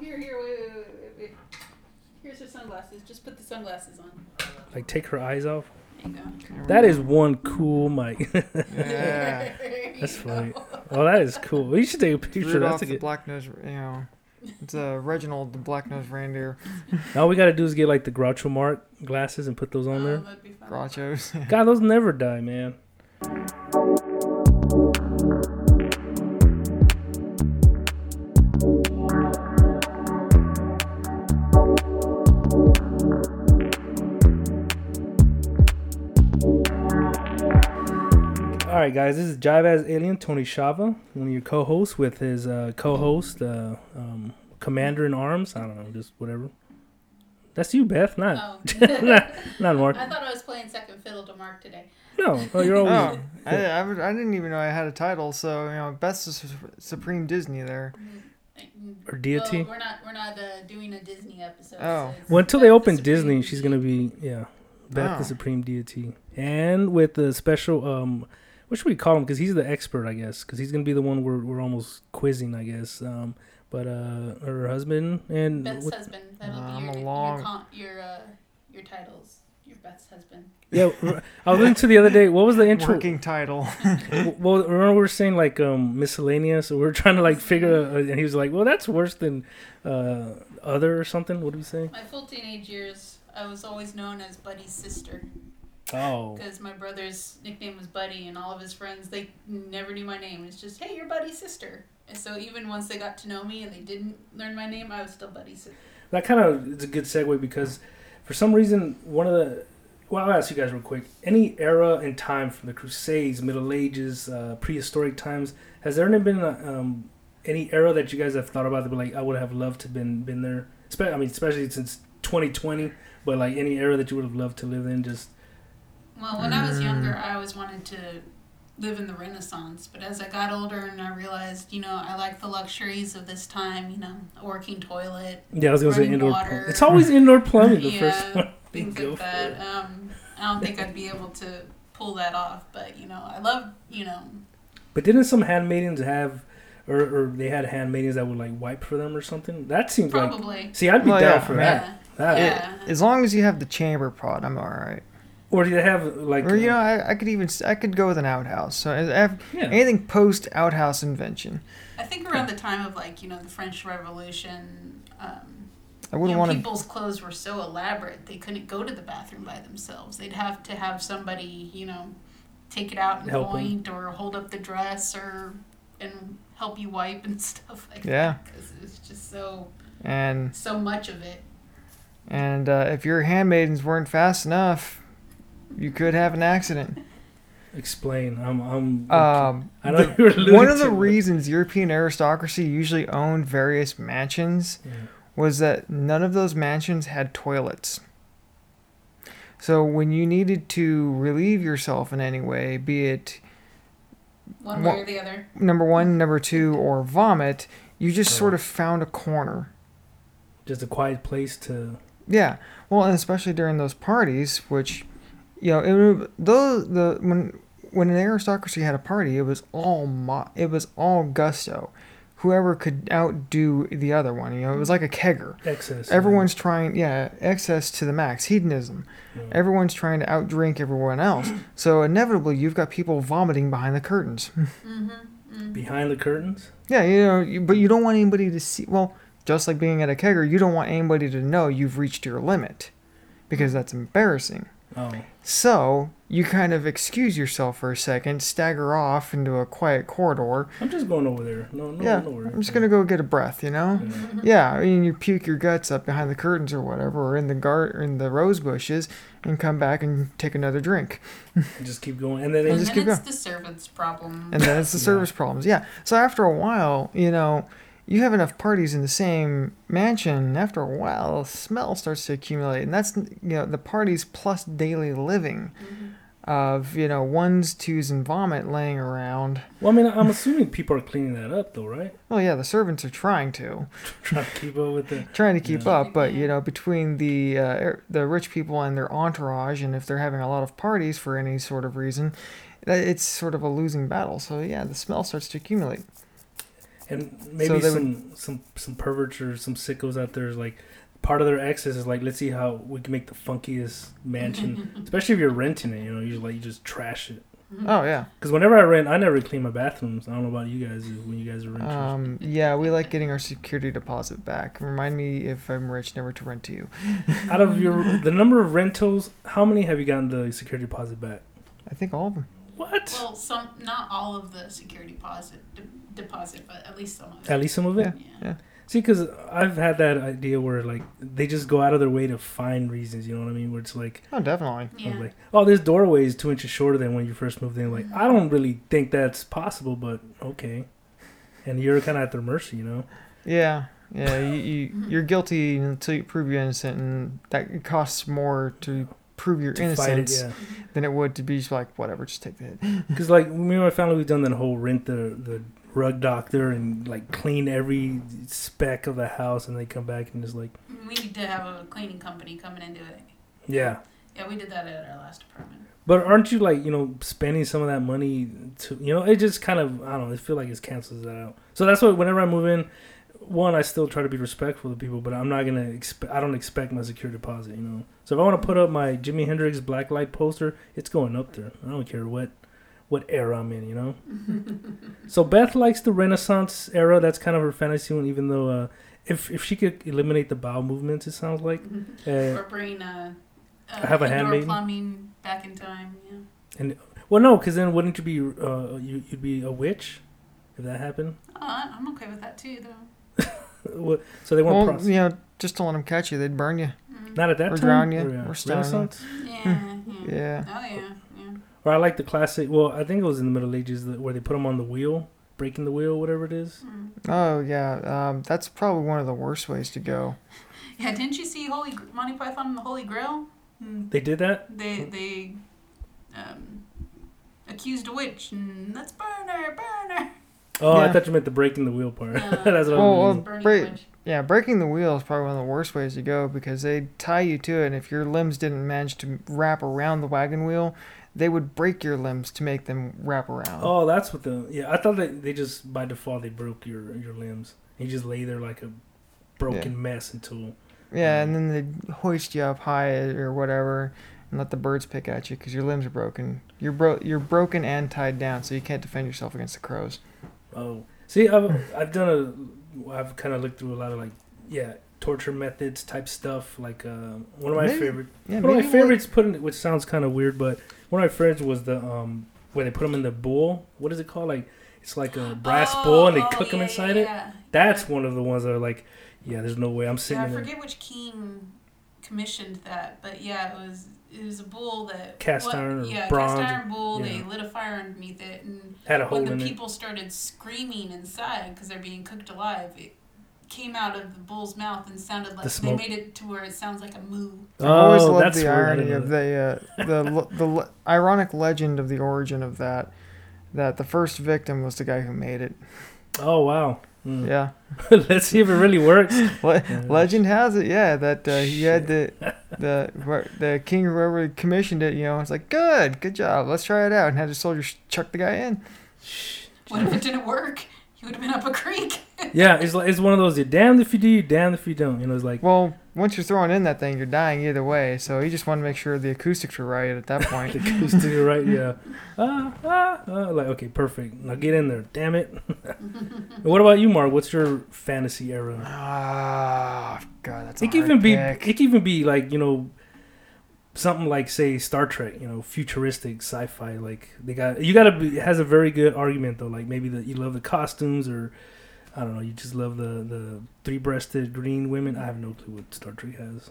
here, here, wait, wait, wait, wait, wait. Here's her sunglasses. Just put the sunglasses on. Like take her eyes off. There you go. There we That go. is one cool mic. Yeah. There you That's go. funny. Oh, that is cool. We should take a picture. Rudolph That's a the good. black nose, you know. It's uh, Reginald the black nose reindeer. All we gotta do is get like the Groucho Marx glasses and put those on Oh, there. that'd be fun. Grouchos. God, those never die, man. Right, guys, this is Jive as Alien, Tony Shava, one of your co-hosts with his uh, co-host, uh, um, Commander in Arms. I don't know, just whatever. That's you, Beth, not Oh. not, not Mark. I thought I was playing second fiddle to Mark today. No, oh, you're always. Oh, I, I, I didn't even know I had a title. So you know, best is Supreme Disney there. Or deity. Well, we're not we're not uh, doing a Disney episode. Oh. so Well, until Beth they open Supreme Disney, she's gonna be yeah, Beth the Oh. Supreme Deity, and with the special um, what should we call him? Because he's the expert, I guess. Because he's gonna be the one we're we're almost quizzing, I guess. Um, but uh, her husband and Beth's what- husband. That'll Uh, I'm be a your long- your con- your uh, your titles. Your Beth's husband. yeah, I was listening to the other day. What was the intro? Working title. Well, remember we were saying like um miscellaneous, so we are trying to like figure, uh, and he was like, "Well, that's worse than uh other or something." What do we say? My full teenage years, I was always known as Buddy's sister Oh, because my brother's nickname was Buddy, and all of his friends they never knew my name. It's just, hey, you're Buddy's sister. And so even once they got to know me and they didn't learn my name, I was still Buddy's sister. that kind of is a good segue because for some reason one of the well i'll ask you guys real quick any era and time from the crusades middle ages uh, prehistoric times has there ever been a, um, any era that you guys have thought about that be like i would have loved to been been there i mean especially since 2020 but like any era that you would have loved to live in just Well, when I was Mm. younger, I always wanted to live in the Renaissance. But as I got older and I realized, you know, I like the luxuries of this time, you know, a working toilet, yeah i was gonna say indoor water. plumbing. it's always indoor plumbing the first Yeah, one they things like that. Um, I don't think I'd be able to pull that off. But, you know, I love, you know, but didn't some handmaidens have or, or they had handmaidens that would like wipe for them or something that seems like probably. see i'd be Well, down yeah, for yeah. that that Yeah. As long as you have the chamber pot, I'm all right. Or do you have like Or you uh, know, I, I could even s- I could go with an outhouse. So I- I- yeah anything post outhouse invention. I think around the time of, like, you know, the French Revolution, um, I wouldn't know, want people's clothes were so elaborate they couldn't go to the bathroom by themselves. They'd have to have somebody, you know, take it out and Help 'em. point or hold up the dress or and help you wipe and stuff like Yeah. that. Because it's just so And so much of it. and uh, if your handmaidens weren't fast enough, you could have an accident. Explain. I'm. I'm. Um, I know the- you one of the to it. reasons European aristocracy usually owned various mansions Yeah. was that none of those mansions had toilets. So when you needed to relieve yourself in any way, be it One Wha- way or the other. number one, number two, or vomit, you just Oh. sort of found a corner. Just a quiet place to. Yeah, well, and especially during those parties, which, you know, it, would- those the when when an aristocracy had a party, it was all mo- it was all gusto. Whoever could outdo the other one, you know, it was like a kegger. Excess. Everyone's trying, yeah, excess to the max, hedonism. Yeah. Everyone's trying to outdrink everyone else. So inevitably, you've got people vomiting behind the curtains. Mm-hmm. mm behind the curtains. yeah, you know, you, but you don't want anybody to see. Well, just like being at a kegger, you don't want anybody to know you've reached your limit, because that's embarrassing. Oh. So you kind of excuse yourself for a second, stagger off into a quiet corridor. I'm just going over there. No. No. yeah, no worries. I'm just gonna go get a breath, you know. Yeah. Mm-hmm. Yeah, I mean, you puke your guts up behind the curtains or whatever, or in the gar- or in the rose bushes, and come back and take another drink, Just keep going, and then And they And just then keep it's the servant's problem. and then it's the Yeah. service problems. Yeah. So after a while, you know, you have enough parties in the same mansion. After a while, the smell starts to accumulate, and that's you know the parties plus daily living Mhm. of you know ones, twos, and vomit laying around. Well, I mean, I'm assuming people are cleaning that up, though, right? Well, yeah, the servants are trying to. Trying to keep up with the. trying to keep Yeah. up, but you know, between the uh, er- the rich people and their entourage, and if they're having a lot of parties for any sort of reason, it's sort of a losing battle. So yeah, the smell starts to accumulate. And maybe So they some some some perverts or some sickos out there is like part of their excess is like let's see how we can make the funkiest mansion, especially if you're renting it. You know, you like you just trash it. Oh yeah. Because whenever I rent, I never clean my bathrooms. I don't know about you guys when you guys are renting Um, yeah, we like getting our security deposit back. Remind me if I'm rich, never to rent to you. Out of your the number of rentals, how many have you gotten the security deposit back? I think all of them. What? Well, some not all of the security deposit de- deposit, but at least some of it. At least some of it. Yeah. See, because I've had that idea where like they just go out of their way to find reasons. You know what I mean? Where it's like, Oh, definitely. Yeah. like, oh, this doorway is two inches shorter than when you first moved in. Like, I don't really think that's possible, but okay. And you're kind of at their mercy, you know. Yeah, yeah. You, you you're guilty until you prove you're innocent, and that costs more to prove your To fight it, innocence yeah. Mm-hmm. than it would to be just like whatever, just take the hit. Because like me and my family, we've done that whole rent the the rug doctor and like clean every speck of the house, and they come back and just like, We need to have a cleaning company coming and do it. yeah. Yeah, we did that at our last apartment. But aren't you like you know spending some of that money to you know it just kind of I don't know I feel like it cancels that out. So that's why whenever I move in, one I still try to be respectful to people, but I'm not gonna expect I don't expect my security deposit. You know, so if I want to put up my Jimi Hendrix Black Light poster, it's going up there. I don't care what what era I'm in. You know. so Beth likes the Renaissance era. That's kind of her fantasy one, even though. Uh, if, if she could eliminate the bowel movements, it sounds like. Uh, or bring uh, uh, Have a indoor handmaiden? plumbing back in time. Yeah. And well, no, because then wouldn't you be uh, you, you'd be a witch if that happened? Oh, I- I'm okay with that too, though. What? So they won't Well, process. you know, just to let them catch you, they'd burn you. Mm. Not at that Or time. drown you, yeah, or stone you. Renaissance. Yeah, yeah. Yeah. Oh yeah, yeah. Or I like the classic. Well, I think it was in the Middle Ages that, where they put them on the wheel, breaking the wheel, whatever it is. Mm. Oh yeah. Um, that's probably one of the worst ways to go. Yeah, didn't you see Holy Gr- Monty Python and the Holy Grail? Mm. They did that. They they um, accused a witch and let's burn her, burn her. Oh, I thought you meant the breaking the wheel part. No. That's what Well, I well, was. Burning break- witch. Yeah, breaking the wheel is probably one of the worst ways to go because they tie you to it, and if your limbs didn't manage to wrap around the wagon wheel, they would break your limbs to make them wrap around. Oh, that's what the yeah. I thought that they just by default they broke your your limbs. You just lay there like a broken mess until. Yeah, and then they hoist you up high or whatever, and let the birds pick at you because your limbs are broken. You're bro- you're broken and tied down, so you can't defend yourself against the crows. Oh, see, I've I've done a. I've kind of looked through a lot of like yeah torture methods type stuff. Like uh, one of my Maybe- favorite. Yeah, one of my favorites put in, which sounds kind of weird, but one of my friends was the um where they put them in the bowl. What is it called? Like it's like a brass Oh, bowl and they oh, cook them inside yeah, it. That's Yeah. one of the ones that are like, yeah, there's no way I'm sitting Yeah, I in there. forget which king commissioned that, but yeah, it was it was a bull that Cast what- iron or yeah, bronze cast iron bull. They lit a fire underneath it, and Had a hole when the in it. people started screaming inside because they're being cooked alive, it came out of the bull's mouth and sounded like they smoke. made it to where it sounds like a moo. I've always Oh, loved that's the irony of the uh, the le- the le- ironic legend of the origin of that. That the first victim was the guy who made it. Oh wow. Mm. Yeah, Let's see if it really works. Le- Yeah. legend has it. Yeah, that uh, he had the the wh- the king or whoever commissioned it. You know, it's like good, good job. Let's try it out, and had the soldiers chuck the guy in. What if it didn't work? He would have been up a creek. Yeah, it's like it's one of those. You're damned if you do, you're damned if you don't. You know, it's like Well, once you're throwing in that thing, you're dying either way. So he just wanted to make sure the acoustics were right at that point. the goose to your right. Yeah. Ah, ah, ah. Like okay, perfect. Now get in there. Damn it. what about you, Mark? What's your fantasy era? Ah, God, that's It can hard even be. It can even be like you know, something like say Star Trek. You know, futuristic sci-fi. Like they got you got to has a very good argument though. Like maybe that you love the costumes or. I don't know. You just love the, the three-breasted green women. I have no clue what Star Trek has.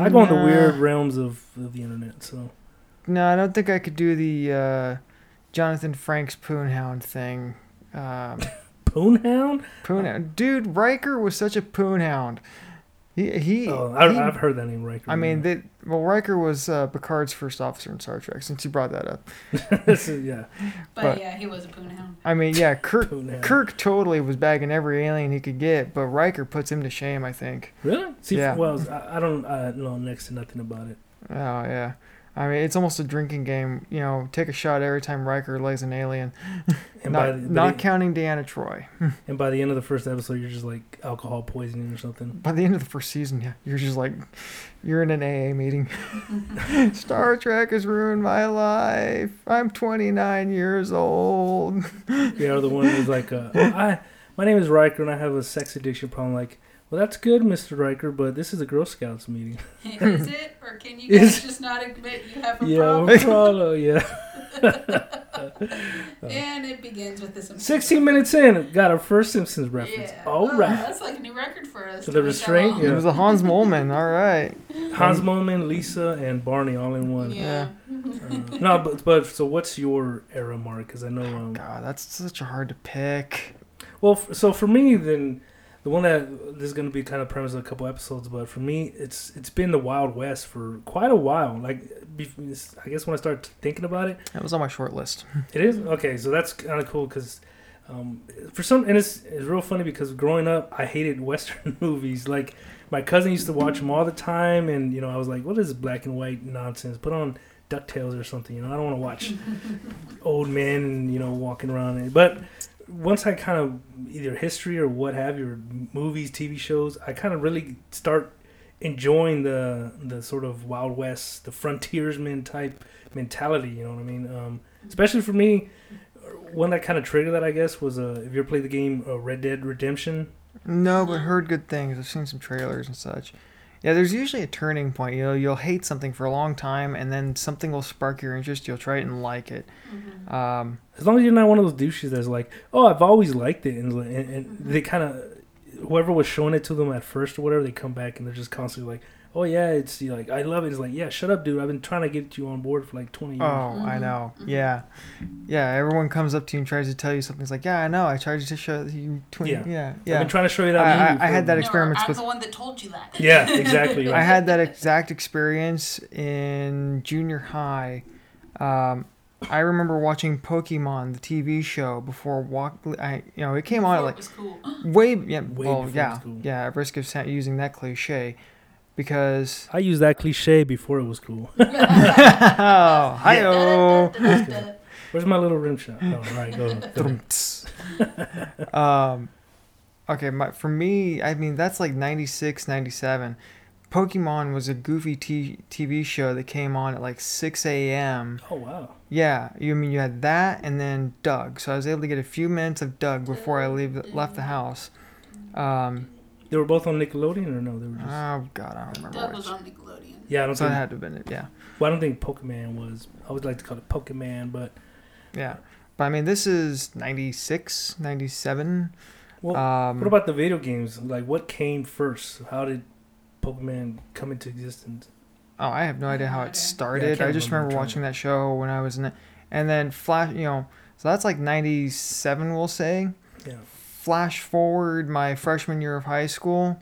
I go in the weird realms of, of the internet. So No, I don't think I could do the uh, Jonathan Frakes Poonhound thing. Um, Poonhound. Poonhound, dude, Riker was such a Poonhound. He he. Oh, I, he- I've heard that name, Riker. I mean, yeah. they, well, Riker was uh, Picard's first officer in Star Trek. Since you brought that up, This is- yeah, But, But- yeah, he was a poonhound. I mean, yeah, Kirk Kirk totally was bagging every alien he could get, but Riker puts him to shame. I think. Really? See, Yeah. well, I, I don't I know next to nothing about it. Oh yeah. I mean, it's almost a drinking game. You know, take a shot every time Riker lays an alien. And not by the, not counting Deanna Troi. and by the end of the first episode, you're just like alcohol poisoning or something. By the end of the first season, yeah, you're just like, you're in an AA meeting. Star Trek has ruined my life. I'm 29 years old. Yeah, or the one who's like, uh, I, my name is Riker and I have a sex addiction problem. Like, well, that's good, Mister Riker, but this is a Girl Scouts meeting. Is it, or can you Is- guys just not admit you have a yeah, problem? problem. Yeah. And it begins with this. 16 minutes in, got our first Simpsons reference. Yeah. All Oh, right. That's like a new record for us. So the to make that restraint, long. It was a Hans Moleman. All right. Hans Moleman, Lisa, and Barney all in one. Yeah. Uh, no, but but so what's your era, Mark? Because I know. Um, God, that's such a hard to pick. well, f- so for me, then the one that this is going to be kind of premise of a couple episodes, but for me, it's it's been the Wild West for quite a while. Like, I guess when I start thinking about it, That was on my short list. it is okay. So that's kind of cool because. Um, for some, and it's, it's real funny because growing up, I hated Western movies. Like my cousin used to watch them all the time, and you know, I was like, "What is this black and white nonsense? Put on Ducktales or something." You know, I don't want to watch old men, you know, walking around. But once I kind of either history or what have you, or movies, TV shows, I kind of really start enjoying the the sort of Wild West, the frontiersman type mentality. You know what I mean? Um, especially for me, one that kind of triggered that, I guess, was uh, if you ever played the game uh, Red Dead Redemption. No, but heard good things. I've seen some trailers and such. Yeah, there's usually a turning point. You know, you'll hate something for a long time, and then something will spark your interest. You'll try it and like it. Mhm. Um, As long as you're not one of those douches that's like, "Oh, I've always liked it," and, and, and they kind of whoever was showing it to them at first or whatever, they come back and they're just constantly like, "Oh yeah, it's like I love it." It's like, "Yeah, shut up, dude. I've been trying to get you on board for like 20 years." oh, I Mhm, know. mhm. Yeah, yeah. Everyone comes up to you and tries to tell you something. It's like, yeah, I know. I tried to show you. Tw- Yeah. yeah, yeah. I've been trying to show you that. I- I- I had that No, I'm with- the one that told you that. Yeah, exactly. I had that exact experience in junior high. Um, I remember watching Pokemon, the TV show, before walk. I you know it came on at like it was cool. way yeah Way well before it yeah was cool. yeah at risk of using that cliche because I used that cliche before it was cool. oh hi Where's my little rim shot? Oh, all right, go. go ahead. um okay my, for me i mean that's like 96 97 pokemon was a goofy t- tv show that came on at like 6 a.m Oh wow. yeah you I mean you had that and then doug so i was able to get a few minutes of doug before i leave left the house um They were both on Nickelodeon, or no? They were just. oh god i don't remember Doug was which. on Nickelodeon. yeah, I don't so it think. had to have been it yeah Well, I don't think Pokemon was. I would like to call it Pokemon, but yeah but i mean this is 96 97 well, um what about the video games? Like, what came first? How did Pokemon come into existence? Oh, I have no idea how it started. can't I just remember remember watching that show when I was in it. And then Flash, you know, so that's like 97, we'll say. Yeah. Flash forward my freshman year of high school.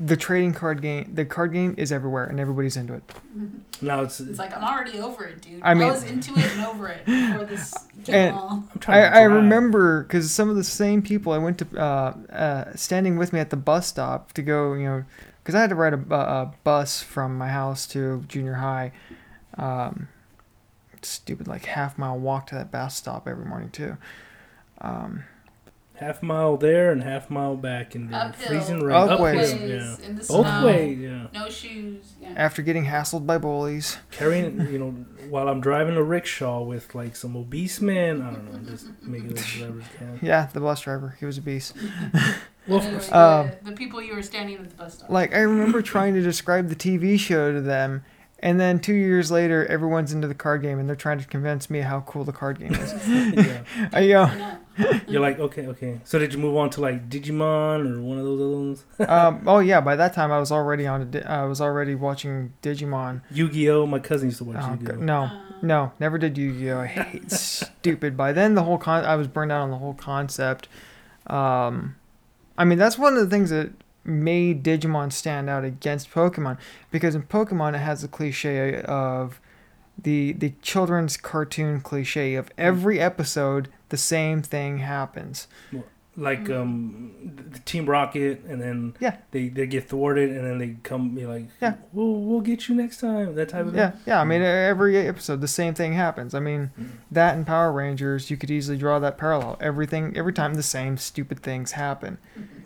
The trading card game, the card game is everywhere and everybody's into it. Now it's. It's like I'm already over it, dude. I mean, I, was into it and over it before this came And- I'm I, to I drive. remember because some of the same people I went to, uh, uh, standing with me at the bus stop to go, you know, because I had to ride a, a bus from my house to junior high. Um, stupid, like half mile walk to that bus stop every morning too. Um, half mile there and half mile back in the Uphill. freezing rain. Up Uphill, ways. yeah. in the Both snow. ways, yeah. No shoes. Yeah. after getting hassled by bullies. Carrying, you know, while I'm driving a rickshaw with like some obese man. I don't know, just making it as clever as I can. Yeah, the bus driver, he was a beast. Well, Anyway, f- the, Um, the people you were standing at the bus stop. Like I remember trying to describe the TV show to them, and then two years later, everyone's into the card game, and they're trying to convince me how cool the card game is. yeah. I, you know. You're like, okay, okay. So did you move on to like Digimon or one of those other ones? um, oh yeah, by that time I was already on. Di- I was already watching Digimon. Yu-Gi-Oh. My cousin used to watch Oh, Yu-Gi-Oh. no, no, never did Yu-Gi-Oh. I hate stupid. By then, the whole con. I was burned out on the whole concept. Um, I mean, that's one of the things that made Digimon stand out against Pokemon because in Pokemon it has the cliche of the the children's cartoon cliche of every episode the same thing happens. like um the Team Rocket, and then Yeah. they they get thwarted, and then they come be like, Yeah. we'll we'll get you next time. That type of Yeah, thing. yeah. I mean, every episode, the same thing happens. I mean, Mm. that and Power Rangers, you could easily draw that parallel. Everything, every time, the same stupid things happen.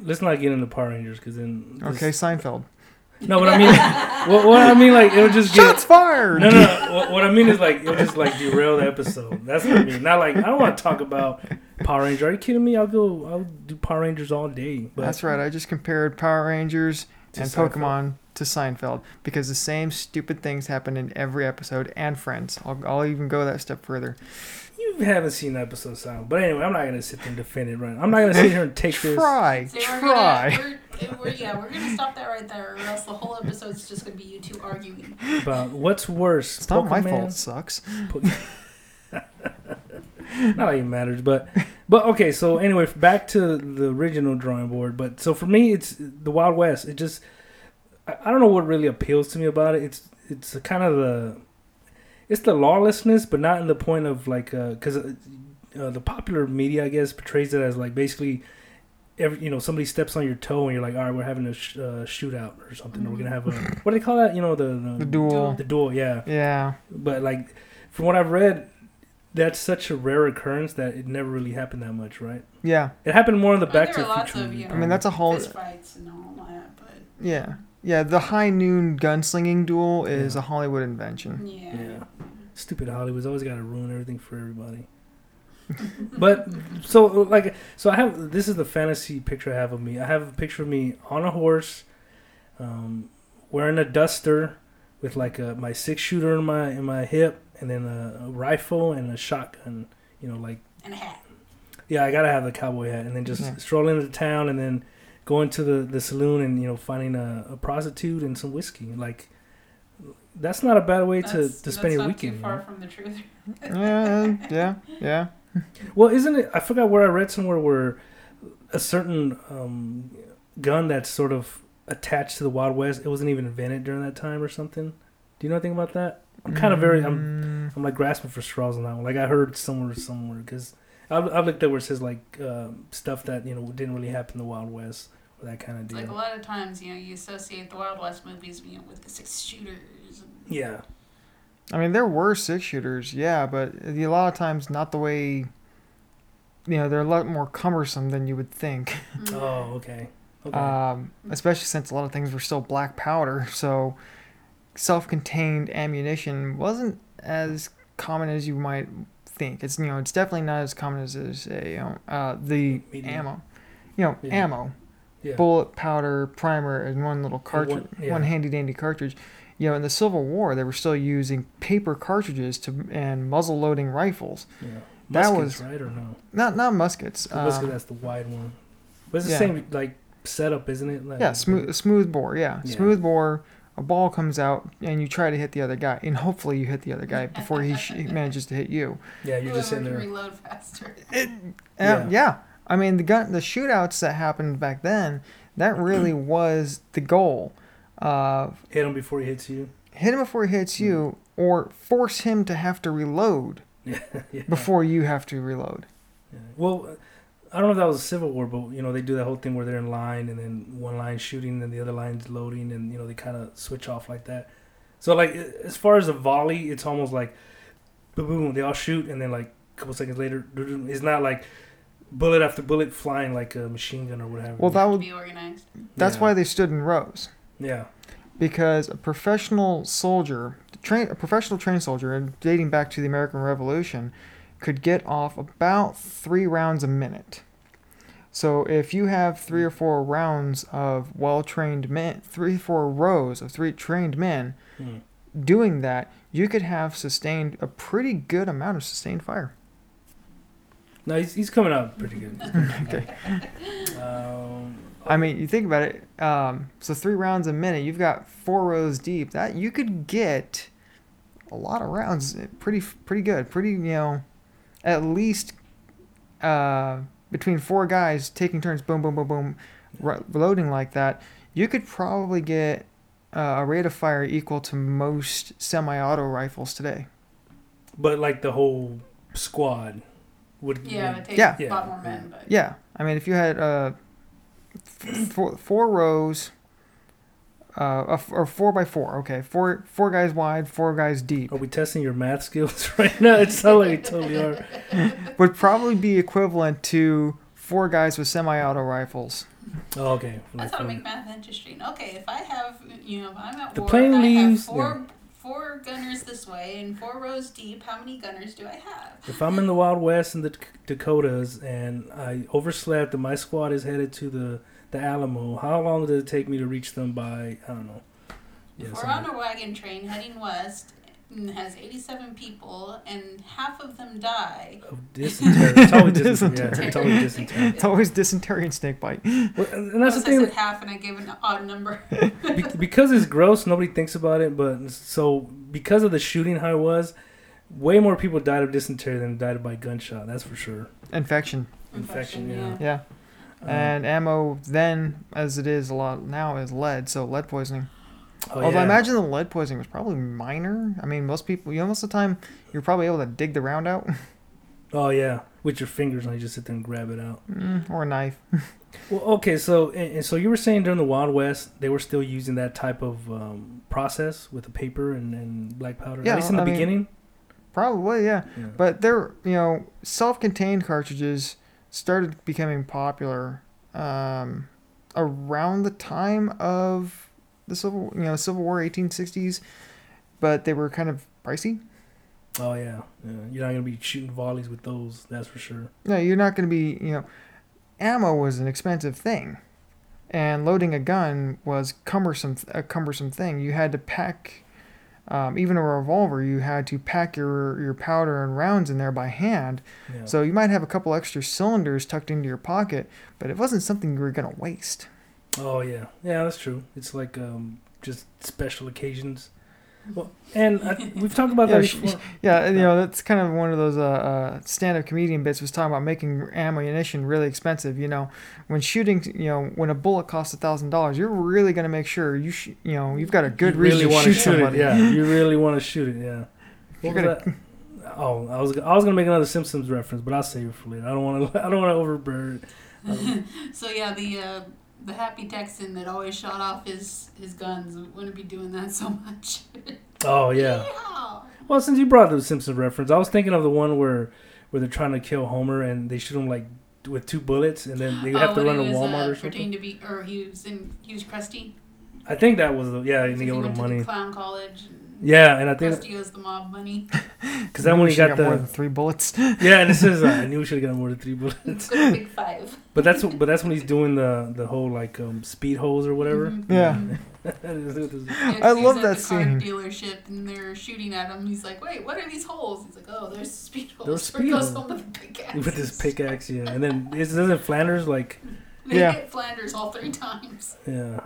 Let's not get into Power Rangers because then this- Okay, Seinfeld. No, what I mean, what, what I mean, like it would just get. Shots fired. No, no, no. What, what I mean is like it would just like derail the episode. That's what I mean. Not like I don't want to talk about Power Rangers. Are you kidding me? I'll go. I'll do Power Rangers all day. But That's right. I just compared Power Rangers and Seinfeld. Pokemon to Seinfeld because the same stupid things happen in every episode and Friends. I'll, I'll even go that step further. You haven't seen the episode sound. But anyway, I'm not gonna sit there and defend it. Right? I'm not gonna sit here and take this. Try, So we're try. Gonna, we're, we're, yeah, we're gonna stop that right there, or else the whole episode's just gonna be you two arguing. about what's worse. It's not my fault. It sucks. Po- not like it matters, but but okay. So anyway, back to the original drawing board. But so for me, it's the Wild West. It just I, I don't know what really appeals to me about it. It's it's a kind of the it's the lawlessness, but not in the point of like because uh, uh, the popular media, I guess, portrays it as like basically. Every, you know, somebody steps on your toe and you're like, all right, we're having a sh- uh, shootout or something. Or we're gonna have a what do they call that? You know, the The the, duel. the duel. Yeah, Yeah. but like from what I've read, that's such a rare occurrence that it never really happened that much, right? Yeah. It happened more in the Well, Back to the Future. of, movie. you I mean, that's a whole. Fist fights and all that, but Yeah. Yeah. The high noon gunslinging duel is Yeah. a Hollywood invention. yeah. Yeah. stupid Hollywood's always got to ruin everything for everybody. but so like so I have this is the fantasy picture I have of me. I have a picture of me on a horse, um, wearing a duster with like a my six shooter in my in my hip, and then a, a rifle and a shotgun. You know, like And a hat. Yeah, I gotta have the cowboy hat, and then just Yeah. stroll into town, and then going to the, the saloon, and you know finding a, a prostitute and some whiskey. Like, that's not a bad way to, That's- to spend that's your not weekend. Too far know? from the truth. yeah. Yeah. Yeah. Well, isn't it? I forgot where I read somewhere where a certain um, gun that's sort of attached to the Wild West, it wasn't even invented during that time or something. Do you know anything about that? I'm kind of very. I'm Mm, I'm like grasping for straws on that one. Like I heard somewhere somewhere because I've, I've looked at where it says like um, stuff that you know didn't really happen in the Wild West or that kind of deal. like a lot of times, you know, you associate the Wild West movies, you know, with the six shooters. And, yeah, I mean, there were six shooters, yeah, but a lot of times not the way. You know, they're a lot more cumbersome than you would think. Mm. Oh, okay. Okay. Um, especially since a lot of things were still black powder, so self-contained ammunition wasn't as common as you might think. It's you know, it's definitely not as common as, as a, you know, uh, the Medium. ammo. You know, Yeah. ammo, yeah. bullet, powder, primer, and one little cartridge, one- yeah. one handy dandy cartridge. You know, in the Civil War, they were still using paper cartridges to and muzzle loading rifles. yeah. that Muskets, was- right or no? Not not muskets. The musket um, that's the wide one. But it's the yeah. same like setup, isn't it? Like, Yeah, smooth smooth bore. Yeah, Yeah. smooth bore. A ball comes out, and you try to hit the other guy, and hopefully you hit the other guy before he, sh- he manages to hit you. Yeah, you're just Whoever sitting can there. reload faster. Um, Yeah. yeah. I mean the gun, the shootouts that happened back then, that really was the goal. Uh, Hit him before he hits you. hit him before he hits you, or force him to have to reload Yeah. yeah. before you have to reload. Yeah. Well, I don't know if that was a Civil War, but you know they do that whole thing where they're in line and then one line shooting and the other line's loading, and you know they kind of switch off like that. So like as far as a volley, it's almost like boom, boom, they all shoot, and then like a couple seconds later, it's not like bullet after bullet flying like a machine gun or whatever. Well, that To would be organized. that's Yeah. why they stood in rows. yeah, because a professional soldier, train, a professional trained soldier, dating back to the American Revolution, could get off about three rounds a minute. So if you have three or four rounds of well-trained men, three four rows of three trained men Hmm. doing that, you could have sustained a pretty good amount of sustained fire. No, he's, he's coming out pretty good. okay. Um, I mean, you think about it. Um, so three rounds a minute, you've got four rows deep. That you could get a lot of rounds, eh, pretty pretty good, pretty you know, at least uh, between four guys taking turns, boom, boom, boom, boom, ro- loading like that. You could probably get uh, a rate of fire equal to most semi-auto rifles today. but like the whole squad, would Yeah, it takes Yeah. a lot more Yeah. men, but Yeah, I mean, if you had uh, f- four, four rows, uh, a f- or four by four, okay, four four guys wide, four guys deep, Are we testing your math skills right now? It sounds like we totally are. would probably be equivalent to four guys with semi-auto rifles. Oh, okay. That's how to make math interesting. Okay, if I have, you know, if I'm at The war plane and I leaves- have four, four gunners this way and four rows deep, how many gunners do I have? If I'm in the Wild West in the Dakotas and I overslept and my squad is headed to the the Alamo, how long did it take me to reach them by? I don't know. Yeah, We're on a wagon train heading west has 87 people and half of them die. of dysentery. It's always dysentery. Yeah, it's always dysentery. It's always dysentery and snake bite. Well, and that's the Unless I thing. said half and I gave an odd number. Be- because it's gross, nobody thinks about it. But so because of the shooting how it was, way more people died of dysentery than died by gunshot. That's for sure. Infection. Infection, yeah. Yeah. Um, And ammo then, as it is a lot now, is lead. So lead poisoning. Oh, Although I imagine the lead poisoning was probably minor. I mean, most people, you know, most of the time, you're probably able to dig the round out Oh yeah, with your fingers, and you just sit there and grab it out. Mm, or a knife. Well, okay, so and, and so you were saying during the Wild West they were still using that type of um, process with the paper and, and black powder. Yeah, At least in the I mean- beginning. Probably, yeah. Yeah. But they're, you know, self-contained cartridges started becoming popular um, around the time of the civil, you know, Civil War, 1860s. But they were kind of pricey. oh yeah, yeah. You're not gonna be shooting volleys with those. That's for sure. No, you're not going to be, you know, ammo was an expensive thing, and loading a gun was cumbersome, a cumbersome thing. You had to pack, um, even a revolver, you had to pack your your powder and rounds in there by hand. Yeah. So you might have a couple extra cylinders tucked into your pocket, but it wasn't something you were going to waste. Oh yeah, yeah, that's true. It's like um, just special occasions. Well, and I, we've talked about Yeah, that sh- before. Yeah, you know that's kind of one of those uh, uh, stand-up comedian bits was talking about making ammunition really expensive. You know, when shooting, you know, when a bullet costs a thousand dollars, you're really gonna make sure you sh- you know you've got a good you reason really to shoot shoot somebody. it. Yeah, you really want to shoot it. Yeah. You're What was gonna- that? Oh, I was I was gonna make another Simpsons reference, but I'll save it for later. I don't want to. I don't want to overburn. it. Um, So yeah, the uh, the happy Texan that always shot off his his guns wouldn't be doing that so much. oh yeah. Yeehaw! Well, since you brought the Simpsons reference, I was thinking of the one where where they're trying to kill Homer and they shoot him like with two bullets, and then they have Oh, to run to was, Walmart uh, or something. To be, or he was in, he was Krusty. I think that was the yeah, So they he get went to money. clown college. And Yeah, and I think Krusty owes the mob money. because then when he Should've got got more the than three bullets. yeah, and it says uh, I knew we should have gotten more than three bullets. Big Five. But that's but that's when he's doing the the whole like um, speed hose or whatever. Mhm. Yeah. Yeah, Yeah, 'cause I he's love at that the car scene. Dealership and they're shooting at him. He's like, "Wait, what are these holes?" He's like, "Oh, there's speed holes." Those he speed goes holes. home with a pickaxe. with his pickaxe, yeah, and then is, doesn't Flanders like They Yeah. hit Flanders all three times. yeah.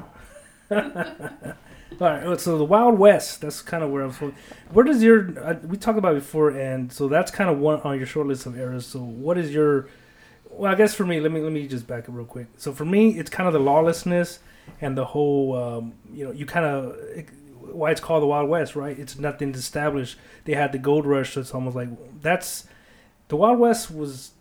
All right, so the Wild West. That's kind of where I'm. From. Where does your uh, we talked about it before, and so that's kind of one on your short list of eras. So what is your? Well, I guess for me, let me let me just back up real quick. So for me, it's kind of the lawlessness and the whole. Um, you know, you kind of why it's called the Wild West, right? It's nothing established. They had the gold rush, so it's almost like that's the Wild West was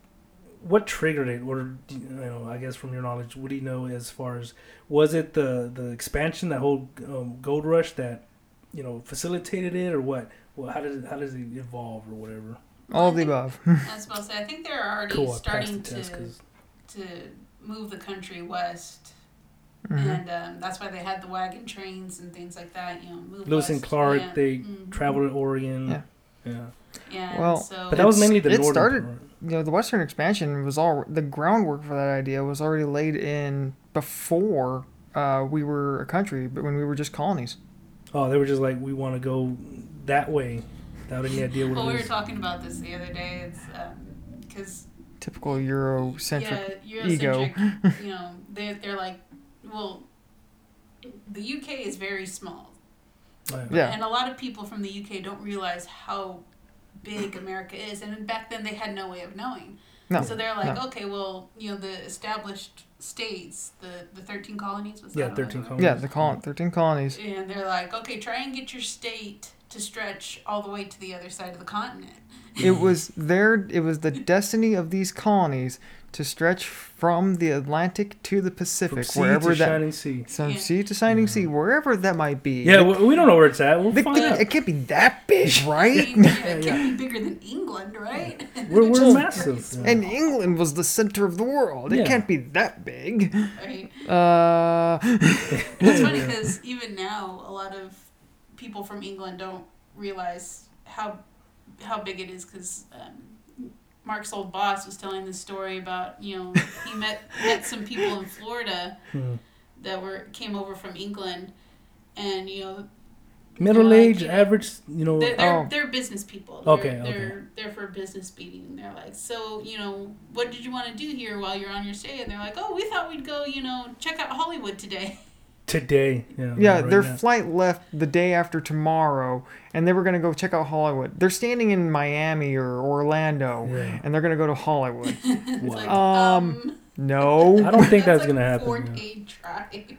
what triggered it, or do you you know, I guess from your knowledge, what do you know as far as was it the the expansion, that whole um, gold rush that you know facilitated it, or what? Well, how did it, how does it evolve, or whatever? All of the above. I was supposed to say, I think they're already Cool, starting the to test 'cause- to move the country west, Mhm. and um, that's why they had the wagon trains and things like that. You know, move Lewis and. Clark, Yeah. they Mhm. traveled to Oregon. Yeah. Yeah. Yeah. Well, so But that was mainly the it northern started- part. you know, the Western expansion was all the groundwork for that idea was already laid in before uh, we were a country, but when we were just colonies. Oh, they were just like, we want to go that way, without any idea what Well, it we were talking about this the other day. It's because Typical Eurocentric. yeah, Eurocentric ego. You know, they they're like, well, the UK is very small. Oh, Yeah. And a lot of people from the UK don't realize how big America is. And back then, they had no way of knowing. No. So they're like, no. okay, well, you know, the established states, the, the 13 colonies, was Yeah, that 13 colonies. Yeah, the colon, 13 colonies. And they're like, okay, try and get your state to stretch all the way to the other side of the continent. It was their it was the destiny of these colonies to stretch from the Atlantic to the From Pacific, sea wherever to that shining sea. from Yeah. sea to shining sea, wherever that might be. Yeah, They- we, we don't know where it's at. We'll they- find they- out. it can't be that big, right? yeah, it can't be bigger than England, right? We're, we're massive. yeah. and England was the center of the world. It can't be that big. right. Uh, It's funny because even now, a lot of people from England don't realize how how big it is. Because um, Mark's old boss was telling this story about you know he met met some people in Florida Hmm. that were came over from England, and you know Middle age, you know, average, you know. they're they're, Oh. they're business people. They're, Okay, they're they're for business meeting. And they're like, so you know, what did you want to do here while you're on your stay? And they're like, oh, we thought we'd go, you know, check out Hollywood today. Today, yeah. yeah, right their now. flight left the day after tomorrow, and they were gonna go check out Hollywood. They're standing in Miami or Orlando, Yeah. and they're gonna go to Hollywood. It's Wow. like, Um, No, I don't think that's like gonna happen. Four day drive.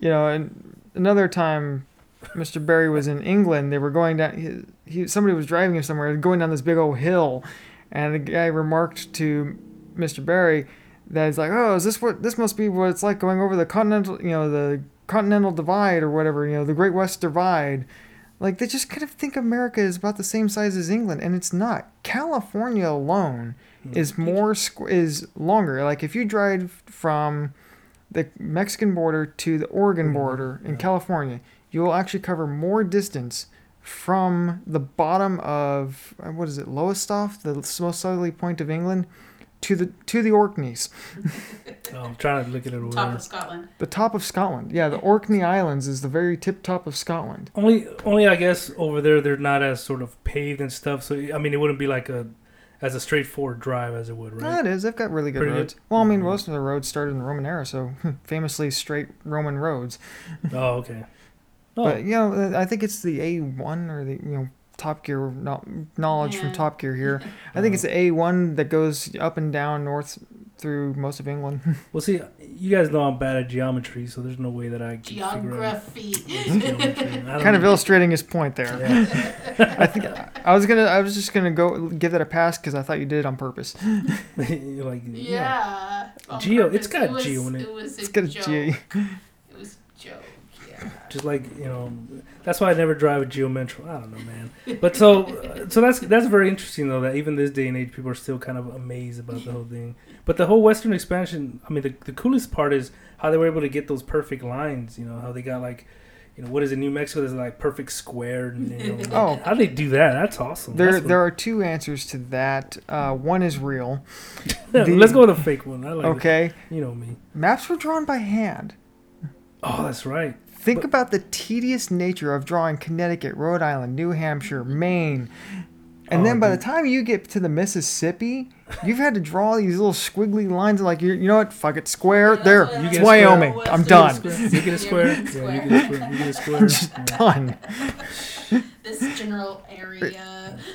you know, and another time, Mr. Barry was in England. They were going down. He, he somebody was driving him somewhere, going down this big old hill, and the guy remarked to Mr. Barry that he's like, "Oh, is this what this must be what it's like going over the continental, you know, the continental divide or whatever, you know, the Great West Divide." Like they just kind of think America is about the same size as England, and it's not. California alone is more is longer. Like if you drive from the Mexican border to the Oregon border in California, you will actually cover more distance from the bottom of uh, what is it, Lowestoft, the most southerly point of England, to the to the Orkneys, Oh, I'm trying to look at it over Top there. of Scotland. the top of Scotland. Yeah, the Orkney Islands is the very tip top of Scotland. Only, only I guess over there they're not as sort of paved and stuff. So I mean, it wouldn't be like a as a straightforward drive as it would, Yeah, right? it is. They've got really good Pretty good. roads. Well, I mean, Mhm. most of the roads started in the Roman era, so famously straight Roman roads. Oh, okay. Oh, But you know, I think it's the A one or the you know Top Gear no- knowledge from Top Gear here. I think it's uh, A one that goes up and down north through most of England. well, see, you guys know I'm bad at geometry, so there's no way that I can figure out Geography. geometry. I don't kind of illustrating his point there. Yeah. I think I was gonna I was just gonna go give that a pass because I thought you did it on purpose. Like, yeah. yeah. on Geo- it's purpose. got was, geo in it. It was a It's got a joke. G. It was a joke. Yeah. Just like you know that's why i never drive a Geo geometry i don't know man but so so that's that's very interesting though that even this day and age people are still kind of amazed about the whole thing but the whole western expansion i mean the, the coolest part is how they were able to get those perfect lines you know how they got like you know what is it new mexico there's like perfect square and you know Oh. how they do that that's awesome There That's there are two answers to that. Uh, one is real. the- let's go with a fake one i like okay Okay, you know me maps were drawn by hand. oh that's right Think But- about the tedious nature of drawing Connecticut, Rhode Island, New Hampshire, Maine. And Oh, then by dude. the time you get to the Mississippi, you've had to draw these little squiggly lines like you you know what? Fuck it, square Yeah, there. You It's get a square. Wyoming. I'm done. you get a square Yeah, yeah you get a square you get a square Yeah. Done. This general area.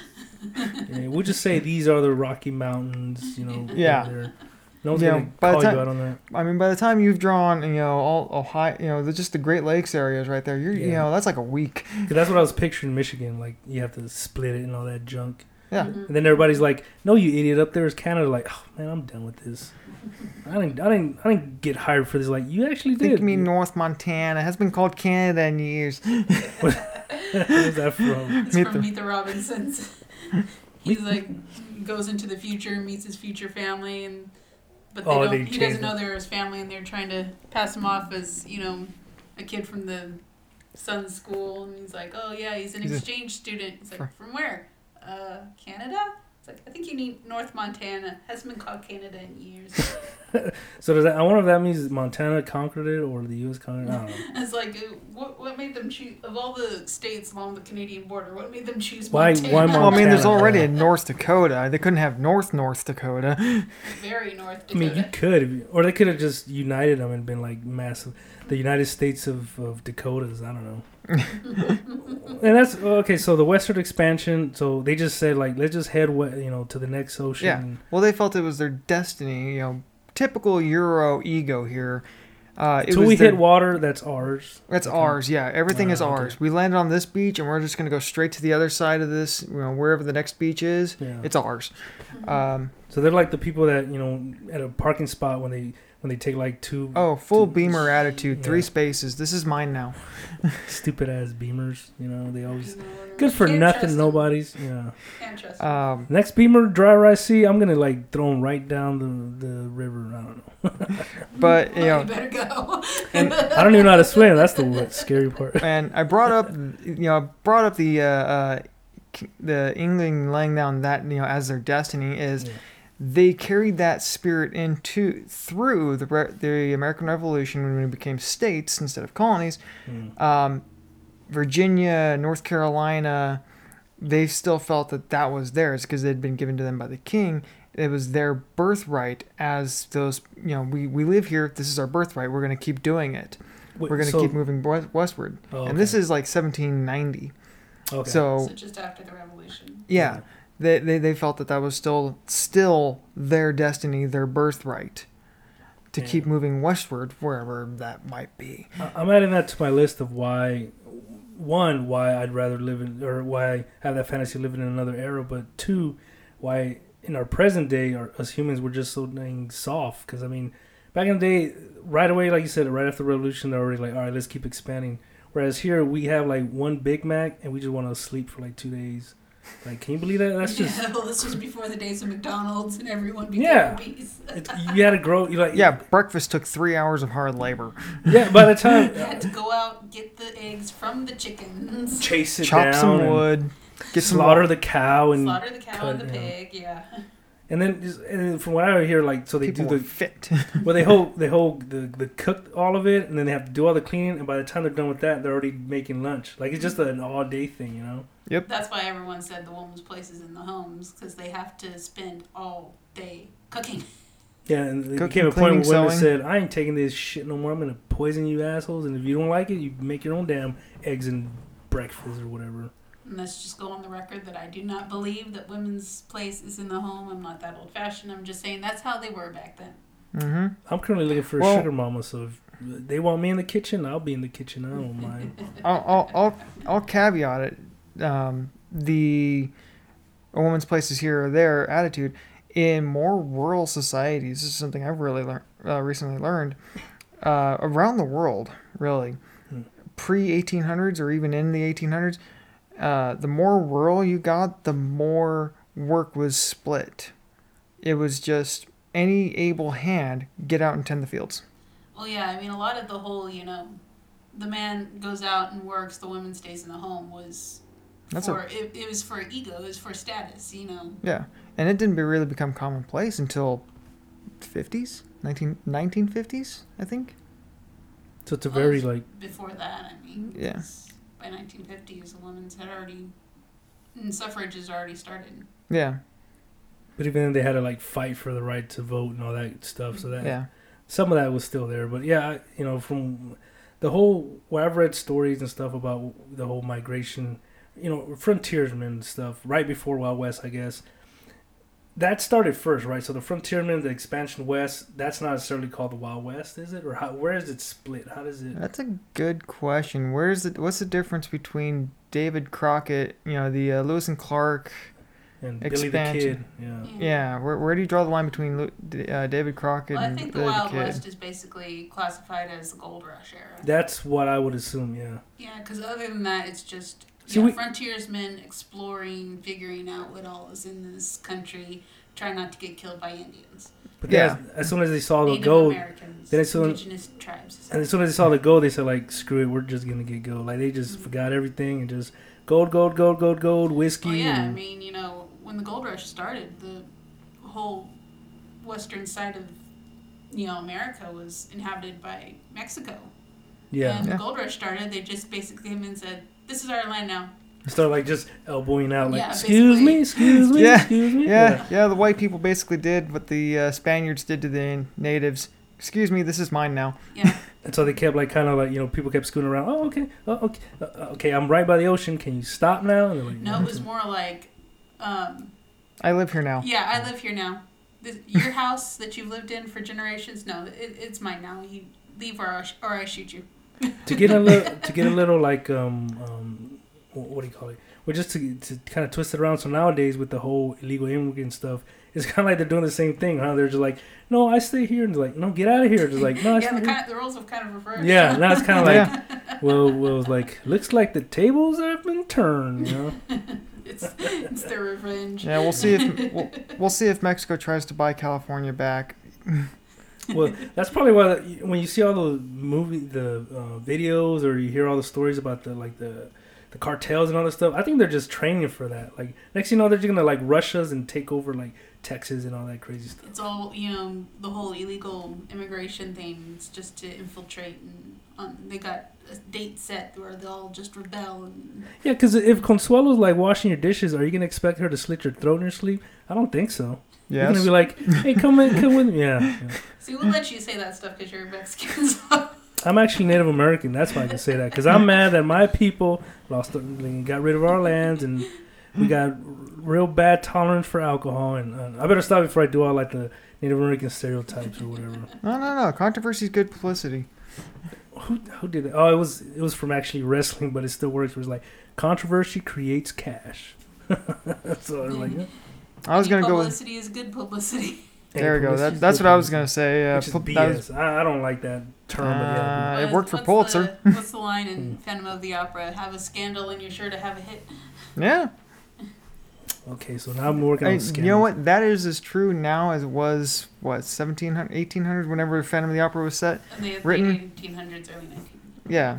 Yeah, we'll just say these are the Rocky Mountains, you know. Yeah. Over there. No one's Yeah, gonna by the call time- you out on that. I mean, by the time you've drawn, you know, all Ohio, you know, the, just the Great Lakes areas right there, you're, you know, that's like a week. 'Cause that's what I was picturing Michigan. Like you have to split it and all that junk. Yeah. Mhm. And then everybody's like, "No, you idiot! Up there is Canada." Like, oh man, I'm done with this. I didn't, I didn't, I didn't get hired for this. Like, you actually I think did. you North Montana. Has been called Canada in years. Where's that from? It's Meet from the- Meet the Robinsons. He's like goes into the future, meets his future family, and but they Oh, don't. he doesn't know they're his family, and they're trying to pass him off as you know a kid from the son's school, and he's like, oh yeah, he's an He's a- exchange student. He's like, Fr- from where? Uh, Canada. It's like I think you need North Montana. Hasn't been called Canada in years. So does that? I wonder if that means Montana conquered it or the U.S. conquered. it. I don't know. It's like uh, what what made them choose of all the states along the Canadian border? What made them choose Why- Montana? why Well, I mean, there's already a North Dakota. They couldn't have North North Dakota. Very North Dakota. I mean, you could, or they could have just united them and been like massive. The United States of, of Dakotas. I don't know. and that's okay. So the Western expansion. So they just said like, let's just head, we- you know, to the next ocean. Yeah. Well, they felt it was their destiny. You know, typical Euro ego here. Uh, it Until we their- hit water, that's ours. That's Okay. ours, yeah. Everything is Wow, okay. ours. We landed on this beach, and we're just gonna go straight to the other side of this, you know, wherever the next beach is. Yeah. It's ours. Um, So they're like the people that you know at a parking spot when they when they take like two oh, full Dude, beamer attitude. Three yeah. spaces. This is mine now. stupid ass beamers. You know they always good for can't nothing. trust 'em. Nobody's. Yeah. Can't trust 'em. Um, Next beamer driver I see, I'm gonna like throw him right down the the river. I don't know. but you Well, know, better go. and I don't even know how to swim. That's the what, scary part. and I brought up, you know, I brought up the uh, uh, the England laying down that you know as their destiny is Yeah. They carried that spirit into through the re- the American Revolution when we became states instead of colonies. Mm. Um, Virginia, North Carolina, they still felt that that was theirs because it had been given to them by the king. It was their birthright as those, you know, we, we live here. This is our birthright. We're going to keep doing it. Wait, We're going to so- keep moving westward. Oh, And this is like 1790. Okay. So, so just after the revolution. yeah, they, they, they felt that that was still still their destiny, their birthright to Yeah. keep moving westward wherever that might be. I'm adding that to my list of why, one, why I'd rather live in, or why I have that fantasy living in another era, but two, why in our present day, our, us humans, we're just so dang soft. Because, I mean, back in the day, right away, like you said, right after the revolution, they're already like, all right, let's keep expanding. Whereas here, we have like one Big Mac and we just want to sleep for like two days. Like, can you believe that? That's just. Yeah, well, this was before the days of McDonald's and everyone became Yeah. obese. It's, you had to grow. You like Yeah, breakfast took three hours of hard labor. yeah. By the time You had to go out get the eggs from the chickens, chase it Chop down some wood, get slaughter wa- the cow and slaughter the cow and cut, the yeah. pig. Yeah. and then just, and from what I hear, like so they People do the fit. well they hold they hold the the cook all of it and then they have to do all the cleaning and by the time they're done with that they're already making lunch. Like it's just an all day thing, you know. That's why everyone said the woman's place is in the homes because they have to spend all day cooking. Yeah, and there Cooking, became a point cleaning, where women sewing. said, "I ain't taking this shit no more. I'm gonna poison you assholes, and if you don't like it, you make your own damn eggs and breakfast or whatever." And let's just go on the record that I do not believe that women's place is in the home. I'm not that old fashioned. I'm just saying that's how they were back then. Mm-hmm. I'm currently looking for a Well- sugar mama, so if they want me in the kitchen, I'll be in the kitchen. I don't mind. I'll, I'll, I'll, I'll caveat it. Um, the a woman's place is here or there attitude in more rural societies. This is something I've really learned uh, recently learned uh, around the world. Really, Hmm. pre 1800s or even in the 1800s, uh, the more rural you got, the more work was split. It was just any able hand get out and tend the fields. Well, yeah, I mean, a lot of the whole, you know, the man goes out and works, the woman stays in the home was That's a it, it was for ego, it was for status, you know. Yeah, and it didn't be really become commonplace until 50s, 19, 1950s, I think. So it's a very like Before that, I mean, Yeah. 'cause by 1950s, the women's had already, and suffrage has already started. Yeah, But even then, they had to like fight for the right to vote and all that stuff. So that yeah, some of that was still there. But yeah, I- you know, from the whole where I've read stories and stuff about the whole migration, you know, frontiersmen stuff right before Wild West, I guess. That started first, right? So the frontiersmen, the expansion west, that's not necessarily called the Wild West, is it? Or how, where is it split? How does it? that's a good question. Where's the what's the difference between David Crockett, you know, the uh, Lewis and Clark? And Billy the Kid, expansion. yeah. Yeah, where, where do you draw the line between uh, David Crockett Well, I and think the Wild Kid? West is basically classified as the gold rush era. That's what I would assume, yeah. Yeah, because other than that, it's just See, yeah, we- frontiersmen exploring, figuring out what all is in this country, trying not to get killed by Indians, But Yeah. yeah, as soon as they saw the Native gold, Americans, then it's soon- indigenous tribes. And as soon as they saw the gold, they said like, "Screw it, we're just gonna get gold." Like they just mm-hmm. forgot everything and just gold, gold, gold, gold, gold, whiskey. Well, Oh, yeah, I mean, you know, when the gold rush started, the whole western side of you know America was inhabited by Mexico. yeah. And Yeah. the gold rush started, they just basically came and said, "This is our land now." Start like just elbowing out, like, Yeah, "Excuse me, excuse me, Yeah, excuse me." Yeah, yeah, yeah, the white people basically did what the uh, Spaniards did to the natives. Excuse me, this is mine now. Yeah, And so they kept like kind of like you know people kept scooting around. Oh, okay, oh, okay, uh, uh, okay. I'm right by the ocean. Can you stop now? And like, no, it was more like, um, I live here now. yeah, I live here now. This, your house that you've lived in for generations, no, it, it's mine now. You leave or I, sh- or I shoot you. To get a little to get a little like um um what do you call it? Well, just to to kind of twist it around. So nowadays with the whole illegal immigrant stuff, it's kind of like they're doing the same thing, huh? They're just like, no, I stay here, and they're like, no, get out of here. Just like, no, I yeah, stay the, here. kind of, the roles have kind of reversed. Yeah, now it's kind of like, Yeah. well, well, like looks like the tables have been turned. You know, it's it's their revenge. Yeah, we'll see if we'll, we'll see if Mexico tries to buy California back. Well, that's probably why when you see all the movie, the uh, videos, or you hear all the stories about the like the the cartels and all this stuff. I think they're just training for that. Like next, thing you know, they're just gonna like rush us and take over like Texas and all that crazy stuff. It's all you know. The whole illegal immigration thing. It's just to infiltrate, and um, they got a date set where they'll just rebel. And Yeah, because if Consuelo's like washing your dishes, are you gonna expect her to slit your throat in her sleep? I don't think so. You're gonna be like, hey, come in, come with me. Yeah, yeah. see, we'll let you say that stuff because you're Mexican. So. I'm actually Native American. That's why I can say that. Because I'm mad that my people lost, got rid of our lands, and we got real bad tolerance for alcohol. And uh, I better stop before I do all like the Native American stereotypes or whatever. No, no, no. Controversy is good publicity. Who who did that? Oh, it was it was from actually wrestling, but it still works. It was like controversy creates cash. so I was like, yeah. I was gonna go with. Publicity is good publicity. There we go. Publicity That, is what I was gonna say. Uh, Which is pu- BS. that was- I, I don't like that term. but. Uh, it worked for what's Pulitzer. The, what's the line in. Phantom of the Opera? Have a scandal and you're sure to have a hit. yeah. okay, so now I'm working I- on you know what? That is as true now as it was what 1700, 1800, whenever Phantom of the Opera was set. And they Written- 1800s, early 1900s. Yeah.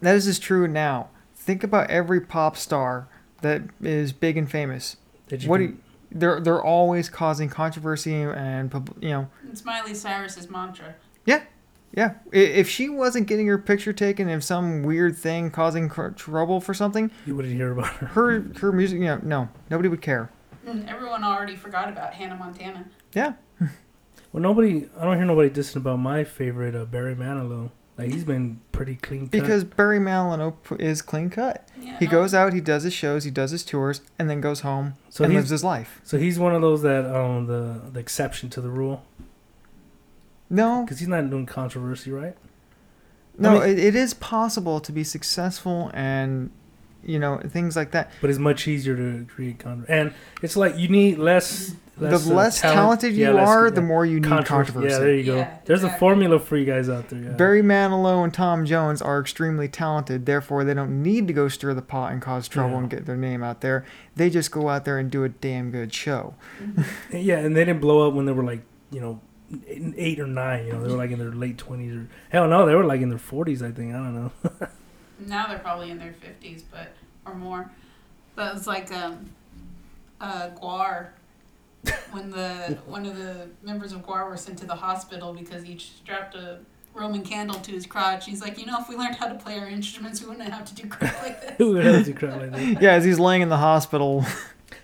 That is as true now. Think about every pop star that is big and famous. Did you What do you, they're they're always causing controversy and you know It's Miley Cyrus's mantra. yeah yeah. if she wasn't getting her picture taken of some weird thing causing cr- trouble for something you wouldn't hear about her. her her music you know no nobody would care Mm, Everyone already forgot about Hannah Montana. yeah Well, nobody. I don't hear nobody dissing about my favorite uh, Barry Manilow. Like he's been pretty clean. Cut. because Barry Manilow is clean cut Yeah, he no, goes out he does his shows he does his tours and then goes home so and lives his life so he's one of those that um the the exception to the rule no because he's not doing controversy, right? no mean- it, it is possible to be successful and you know things like that But it's much easier to create controversy, and it's like you need less. Less the uh, less talent- talented you yeah, less- are yeah, the more you need controversy. controversy Yeah, there you go. Yeah, There's a formula for you guys out there. Yeah. Barry Manilow and Tom Jones are extremely talented, therefore they don't need to go stir the pot and cause trouble Yeah. and get their name out there. They just go out there and do a damn good show. Yeah, and they didn't blow up when they were like, you know, eight eight or nine. You know, they were like in their late twenties or hell no, they were like in their forties. I think I don't know. Now they're probably in their 50s, but or more. But it's like um, uh, Gwar. When the one of the members of Gwar were sent to the hospital because he strapped a Roman candle to his crotch. He's like, you know, if we learned how to play our instruments, we wouldn't have to do crap like this. Who wouldn't have to do crap like that? Yeah, as he's laying in the hospital.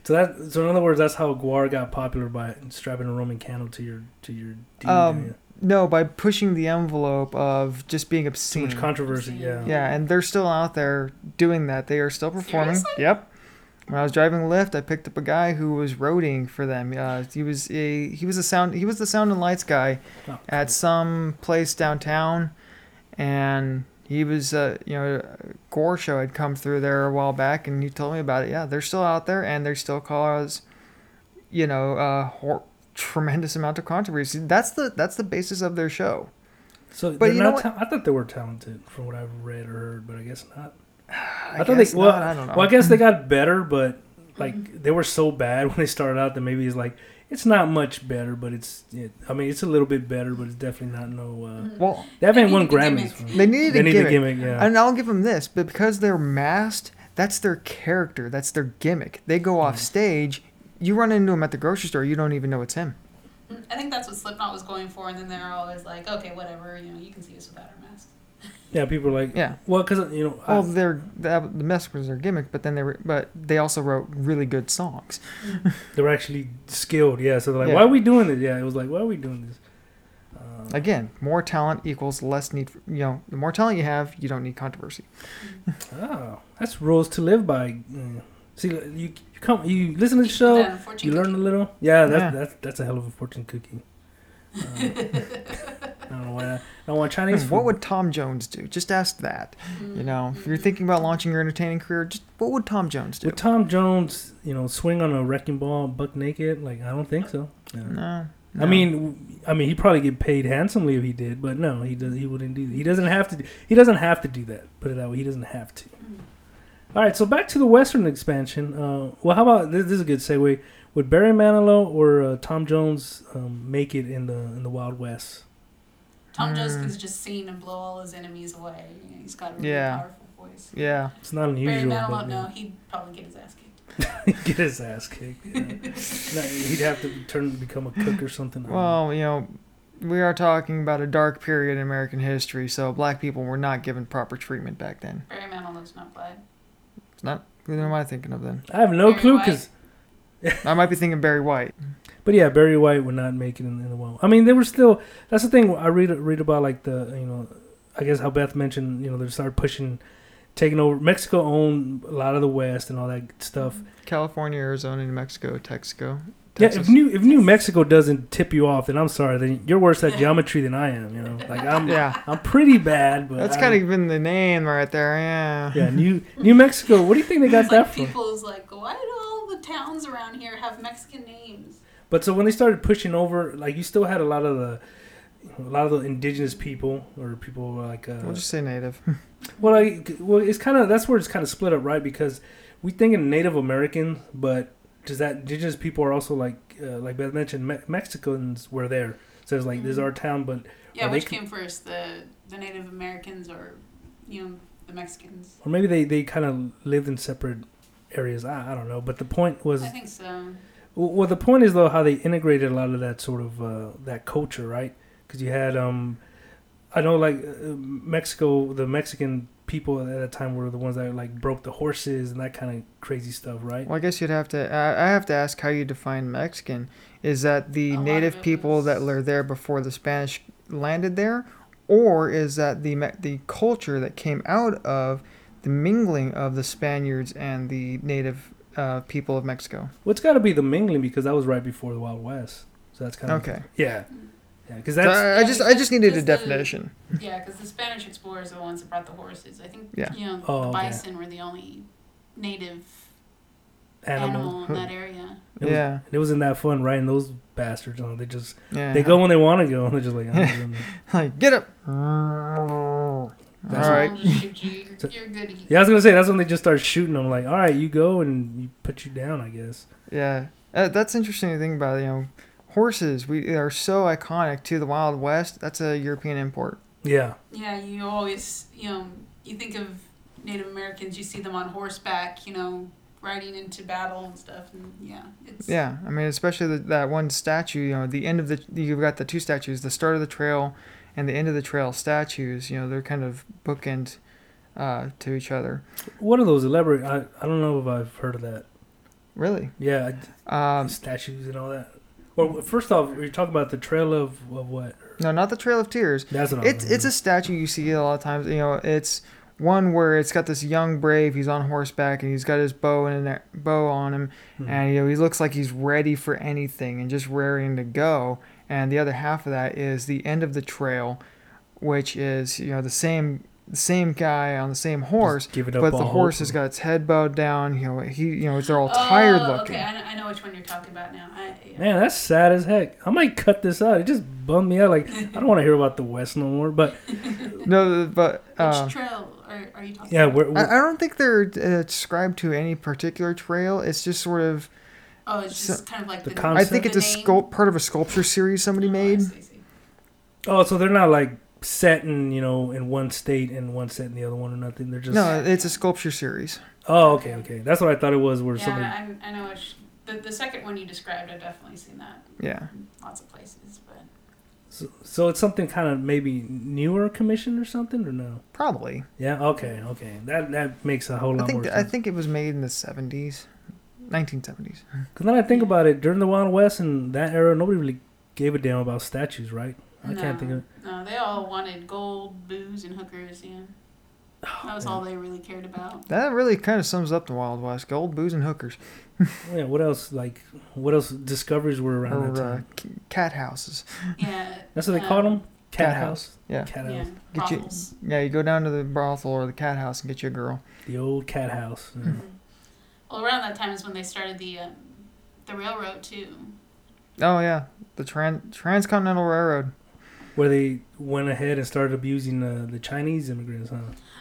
So that so in other words, that's how Gwar got popular by strapping a Roman candle to your to your. Um, yeah. No, by pushing the envelope of just being Too obscene. much controversy. Yeah. Yeah, and they're still out there doing that. They are still performing. Seriously? Yep. When I was driving Lyft, I picked up a guy who was roading for them. Uh, he was a he was a sound he was the sound and lights guy Oh, at some place downtown, and he was uh, you know a Gwar show had come through there a while back, and he told me about it. Yeah, they're still out there, and they still cause, you know, uh, hor- tremendous amount of controversy. That's the that's the basis of their show. So But they're you know what? ta- I thought they were talented from what I've read or heard, but I guess not. I, thought guess they well, not, I don't know. well I guess they got better, but like they were so bad when they started out that maybe it's like it's not much better, but it's it, I mean it's a little bit better, but it's definitely not no. Uh, mm. well, they haven't They won need the Grammys. they needed They a need gimmick. the gimmick, yeah. And I'll give them this, but because they're masked, that's their character, that's their gimmick. They go off Yeah. stage, you run into them at the grocery store, you don't even know it's him. Mm, I think that's what Slipknot was going for, and then they're always like, okay, whatever, you know, you can see us without our masks. Yeah, people are like, Yeah. well, because you know, I- Well, they're that, the mask was their gimmick, but then they were, but they also wrote really good songs. they were actually skilled. Yeah, so they're like, Yeah. why are we doing this? Yeah, it was like, why are we doing this? Uh, Again, more talent equals less need. For, you know, the more talent you have, you don't need controversy. oh, that's rules to live by. Mm. See, you, you come, you listen to the show, Then, you learn a little. Yeah, that's Yeah. that's that's a hell of a fortune cookie. Uh, don't know why. I don't want Chinese food. What would Tom Jones do? Just ask that. You know, if you're thinking about launching your entertaining career, just what would Tom Jones do? Would Tom Jones, you know, swing on a wrecking ball buck naked? Like I don't think so. Yeah. No. I mean, I mean, he'd probably get paid handsomely if he did, but no, he does. He wouldn't do. He doesn't have to. Do, he doesn't have to do that. Put it that way. He doesn't have to. All right, so back to the Western expansion. Uh, well, how about this? This is a good segue. Would Barry Manilow or uh, Tom Jones um, make it in the in the Wild West? Tom Jones Mm. could just sing and blow all his enemies away. He's got a really Yeah. powerful voice. Yeah. It's not Barry unusual. Manilow, but, no, he'd probably get his ass kicked. get his ass kicked. Yeah. No, he'd have to turn to become a cook or something. I don't know. Well, you know, we are talking about a dark period in American history, so black people were not given proper treatment back then. Barry Manilow's not black. It's not. Who am I thinking of then? I have no Barry clue because I might be thinking Barry White. But yeah, Barry White would not make it in, in the well. I mean, they were still. That's the thing. I read read about like the you know, I guess how Beth mentioned. You know, they started pushing, taking over. Mexico owned a lot of the West and all that stuff. California, Arizona, New Mexico, Texaco. Yeah, if New if New Mexico doesn't tip you off, then I'm sorry. Then you're worse at geometry than I am. You know, like I'm yeah, I'm pretty bad. But that's kind of been the name right there. Yeah. yeah. New New Mexico. What do you think they got It's that like from? people's like, why do all the towns around here have Mexican names? But so when they started pushing over, like you still had a lot of the. A lot of the indigenous people, or people like uh, We'll just say native. Well, I, well, it's kind of that's where it's kind of split up, right? Because we think of Native Americans, but does that indigenous people are also like uh, like Beth mentioned, Me- Mexicans were there. So it's like this is our town, but Yeah, Are they which con- came first, the the Native Americans or you know the Mexicans? or maybe they they kind of lived in separate areas. I, I don't know, but the point was I think so. Well, the point is though how they integrated a lot of that sort of uh, that culture, right? Because you had um, I know like uh, Mexico, the Mexican people at that time were the ones that like broke the horses and that kind of crazy stuff, right? Well, I guess you'd have to. I I have to ask how you define Mexican. Is that the A native people that were there before the Spanish landed there, or is that the Me- the culture that came out of the mingling of the Spaniards and the native uh, people of Mexico? Well, it's got to be the mingling because that was right before the Wild West. So that's kind of Okay. Yeah, yeah. Because So I, I just I just needed a because the- definition. Yeah, because the Spanish explorers are the ones that brought the horses. I think Yeah. you know Oh, the okay. bison were the only native animal. animal in that area. It was, Yeah. it wasn't that fun, riding those bastards, you know, they just Yeah. they go when they want to go, and they're just like, oh, like get up. All That's right. I'll just shoot you. So- You're good. yeah. I was gonna say that's when they just start shooting them. Like, all right, you go, and you put you down, I guess. Yeah, uh, that's interesting to think about. You know, horses we are so iconic to the Wild West. That's a European import. Yeah, Yeah, you always you know you think of Native Americans, you see them on horseback, you know, riding into battle and stuff, and yeah, it's Yeah, I mean, especially the, that one statue. You know, the end of the you've got the two statues, the start of the trail and the end of the trail statues. You know, they're kind of bookend uh, to each other. what are those? Elaborate. I I don't know if I've heard of that. Really, Yeah, um, statues and all that. Well, first off, you're talking about the trail of, of what? no, not the Trail of Tears. That's what I'm It's it's a statue you see a lot of times. You know, it's one where it's got this young brave. He's on horseback and he's got his bow and a bow on him, Mhm. and you know he looks like he's ready for anything and just raring to go. And the other half of that is the end of the trail, which is you know the same the same guy on the same horse, give it up. but the horse hope. has got its head bowed down. You know he you know they're all tired Oh, looking. Okay, I know, I know which one you're talking about now. I, yeah. Man, that's sad as heck. I might cut this out. It just bummed me out. Like I don't want to hear about the West no more. But No, but Which uh, trail are, are you talking yeah, about? we're, we're I, I don't think they're uh, described to any particular trail. It's just sort of Oh, it's just kind of like the the, concept? I think it's a sculpt part of a sculpture series somebody Oh, I made. see, I see. oh, so they're not like set in you know in one state and one set in the other one or nothing. They're just No, it's a sculpture series. Oh, okay, okay. That's what I thought it was. Where Yeah, somebody. I, I know. Which, the the second one you described, I've definitely seen that. Yeah. lots of places, but So, so it's something kind of maybe newer commission or something or no? Probably. Yeah. Okay. Okay. That that makes a whole lot I think more I sense. think it was made in the 70s, 1970s. Because then I think about it during the Wild West and that era, nobody really gave a damn about statues, right? I no, can't think of. No, they all wanted gold, booze, and hookers. Yeah, that was all they really cared about. That really kind of sums up the Wild West: gold, booze, and hookers, Yeah. What else? Like, what else discoveries were around that or uh, time? c- cat houses. Yeah. That's what they um, called them. cat, Cat house. Yeah. Cat Yeah, house. Get you- brothels. Yeah, you go down to the brothel or the cat house and get you a girl. The old cat house. yeah. Well, around that time is when they started the um, the railroad too. Oh yeah, the tran- transcontinental railroad. Where they went ahead and started abusing uh, the Chinese immigrants, huh?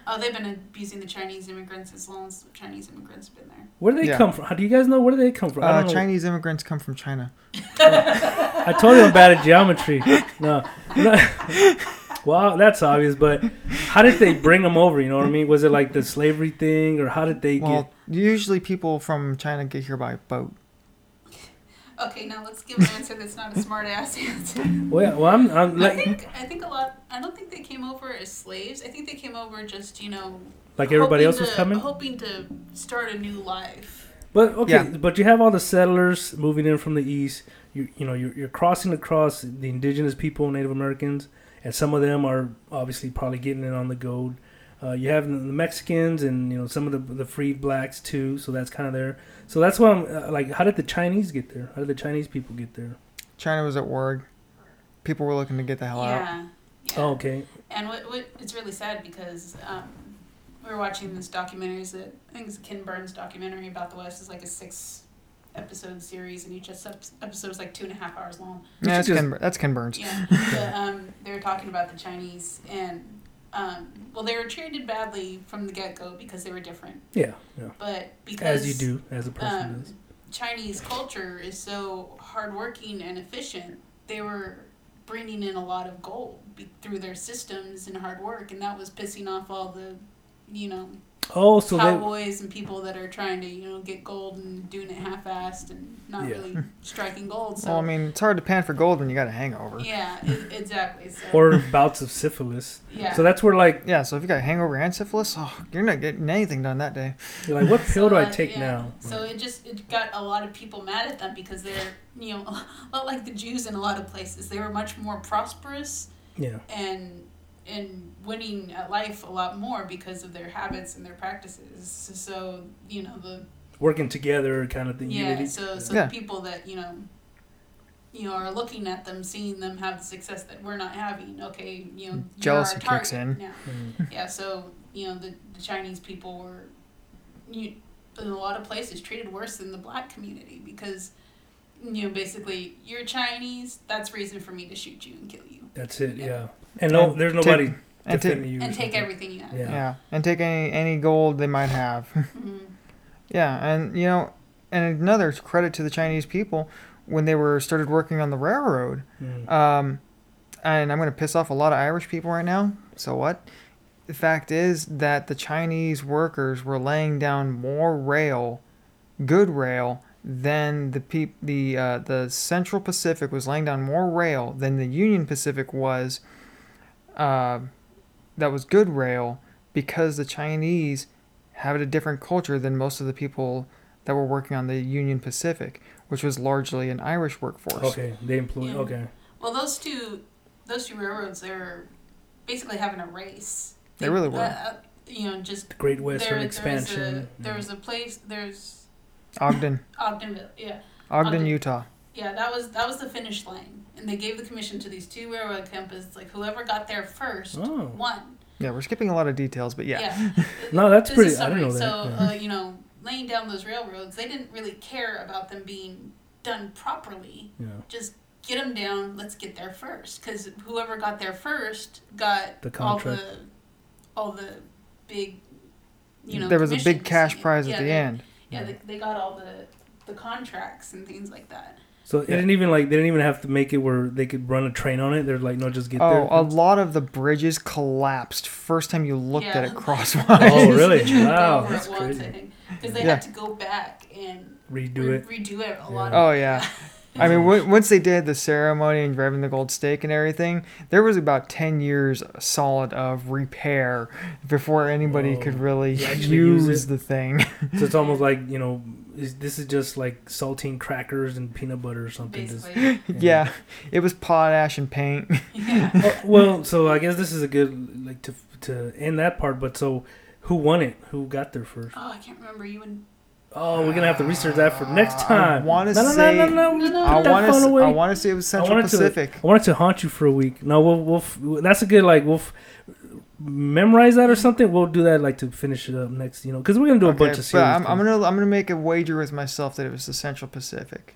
Oh, they've been abusing the Chinese immigrants as long as the Chinese immigrants have been there. Where do they Yeah. come from? How do you guys know where do they come from? I Uh, don't know. Chinese immigrants come from China. I told you I'm bad at geometry. No. no. well, that's obvious, but how did they bring them over? You know what I mean? Was it like the slavery thing, or how did they Well, usually people from China get here by boat. Okay, now let's give an answer that's not a smart ass answer. Well, well, I'm, I'm I like, think I think a lot. I don't think they came over as slaves. I think they came over just you know like everybody else hoping was to- coming. hoping to start a new life. But okay, Yeah. but you have all the settlers moving in from the east. You you know you're, you're crossing across the indigenous people, Native Americans, and some of them are obviously probably getting in on the gold. Uh, you have the the Mexicans and you know some of the the freed blacks too, so that's kind of there. So that's why I'm uh, like, how did the Chinese get there? How did the Chinese people get there? China was at war. People were looking to get the hell out. Yeah. yeah. Oh, okay. And what, what it's really sad because um, we were watching this documentary. Is that I think it's a Ken Burns documentary about the West. It's like a six episode series, and each episode is like two and a half hours long. Yeah, that's Just- Ken, that's Ken Burns. Yeah, but, um, they were talking about the Chinese, and um, well, they were treated badly from the get go because they were different. Yeah, yeah. But because As you do, as a person um, does. Chinese culture is so hardworking and efficient, they were bringing in a lot of gold be- through their systems and hard work, and that was pissing off all the, you know, Oh, so they cowboys and people that are trying to, you know, get gold and doing it half-assed and not Yeah. really striking gold. So Well, I mean, it's hard to pan for gold when you got a hangover. yeah, e- exactly. So, or bouts of syphilis. yeah. So that's where like Yeah, so if you got a hangover and syphilis, oh, you're not getting anything done that day. you're like, what pill do I take yeah. now? So it just it got a lot of people mad at them because they're you know a lot like the Jews in a lot of places. They were much more prosperous Yeah. and and winning at life a lot more because of their habits and their practices. So you know the Working together kind of thing. yeah. Unity. So so Yeah. the people that you know. You know, are looking at them, seeing them have the success that we're not having. Okay, you know, you're Jealousy our kicks in. now. Mm. Yeah, so you know the, the Chinese people were, you, in a lot of places treated worse than the black community because, you know, basically you're Chinese. That's reason for me to shoot you and kill you That's it. Yeah. Yeah. And no, And there's take- nobody And defending take you. and take everything you have. Yeah. yeah, and take any any gold they might have. Mhm. yeah, and you know, and another credit to the Chinese people when they were started working on the railroad. Mm. Um, and I'm gonna piss off a lot of Irish people right now. So what? The fact is that the Chinese workers were laying down more rail, good rail, than the peop- the uh, the Central Pacific was laying down more rail than the Union Pacific was. Uh, that was good rail because the Chinese have a different culture than most of the people that were working on the Union Pacific, which was largely an Irish workforce. Okay. They employ. Yeah. Okay. Well, those two, those two railroads, they're basically having a race. They really were. Uh, you know, just The Great there, Western there was expansion. a there was a place. There's Ogden, Ogdenville. Yeah. Ogden, Ogden. Utah. Yeah, that was that was the finish line, and they gave the commission to these two railroad companies. Like whoever got there first Oh. won. Yeah, we're skipping a lot of details, but yeah. yeah. No, that's This pretty. is I didn't know summary. that. So yeah. uh, you know, laying down those railroads, they didn't really care about them being done properly. yeah. Just get them down. Let's get there first, because whoever got there first got The all contract. the all the big. You know, there was a big cash prize Yeah, at the they- end. Yeah, they, they got all the the contracts and things like that. So it didn't even like they didn't even have to make it where they could run a train on it. They're like, no, just get Oh, there. a lot of the bridges collapsed first time you looked at it crosswise. Oh, really? Wow, that's crazy. Because they Yeah. had to go back and Redo re- it. redo it a lot. Yeah. Of Oh yeah. I mean, mm. w- once they did the ceremony and grabbing the gold stake and everything, there was about ten years solid of repair before anybody Whoa. could really You use, use the thing. So it's almost like you know, is, this is just like saltine crackers and peanut butter or something. Just, basically. yeah, it was potash and paint. yeah. Oh, well, so I guess this is a good like to to end that part. But so, who won it? Who got there first? Oh, I can't remember. You and Oh, we're gonna have to research that for next I time. wanna no, no, say- no, no, no. No, no, I Put that want phone to. away. I want to say it was Central wanted to- Pacific. I wanted to haunt you for a week. No, we'll, we'll f- that's a good like we'll f- memorize that or something. We'll do that like to finish it up next, you know, because we're gonna do a bunch of but series. I'm, I'm gonna I'm gonna make a wager with myself that it was the Central Pacific.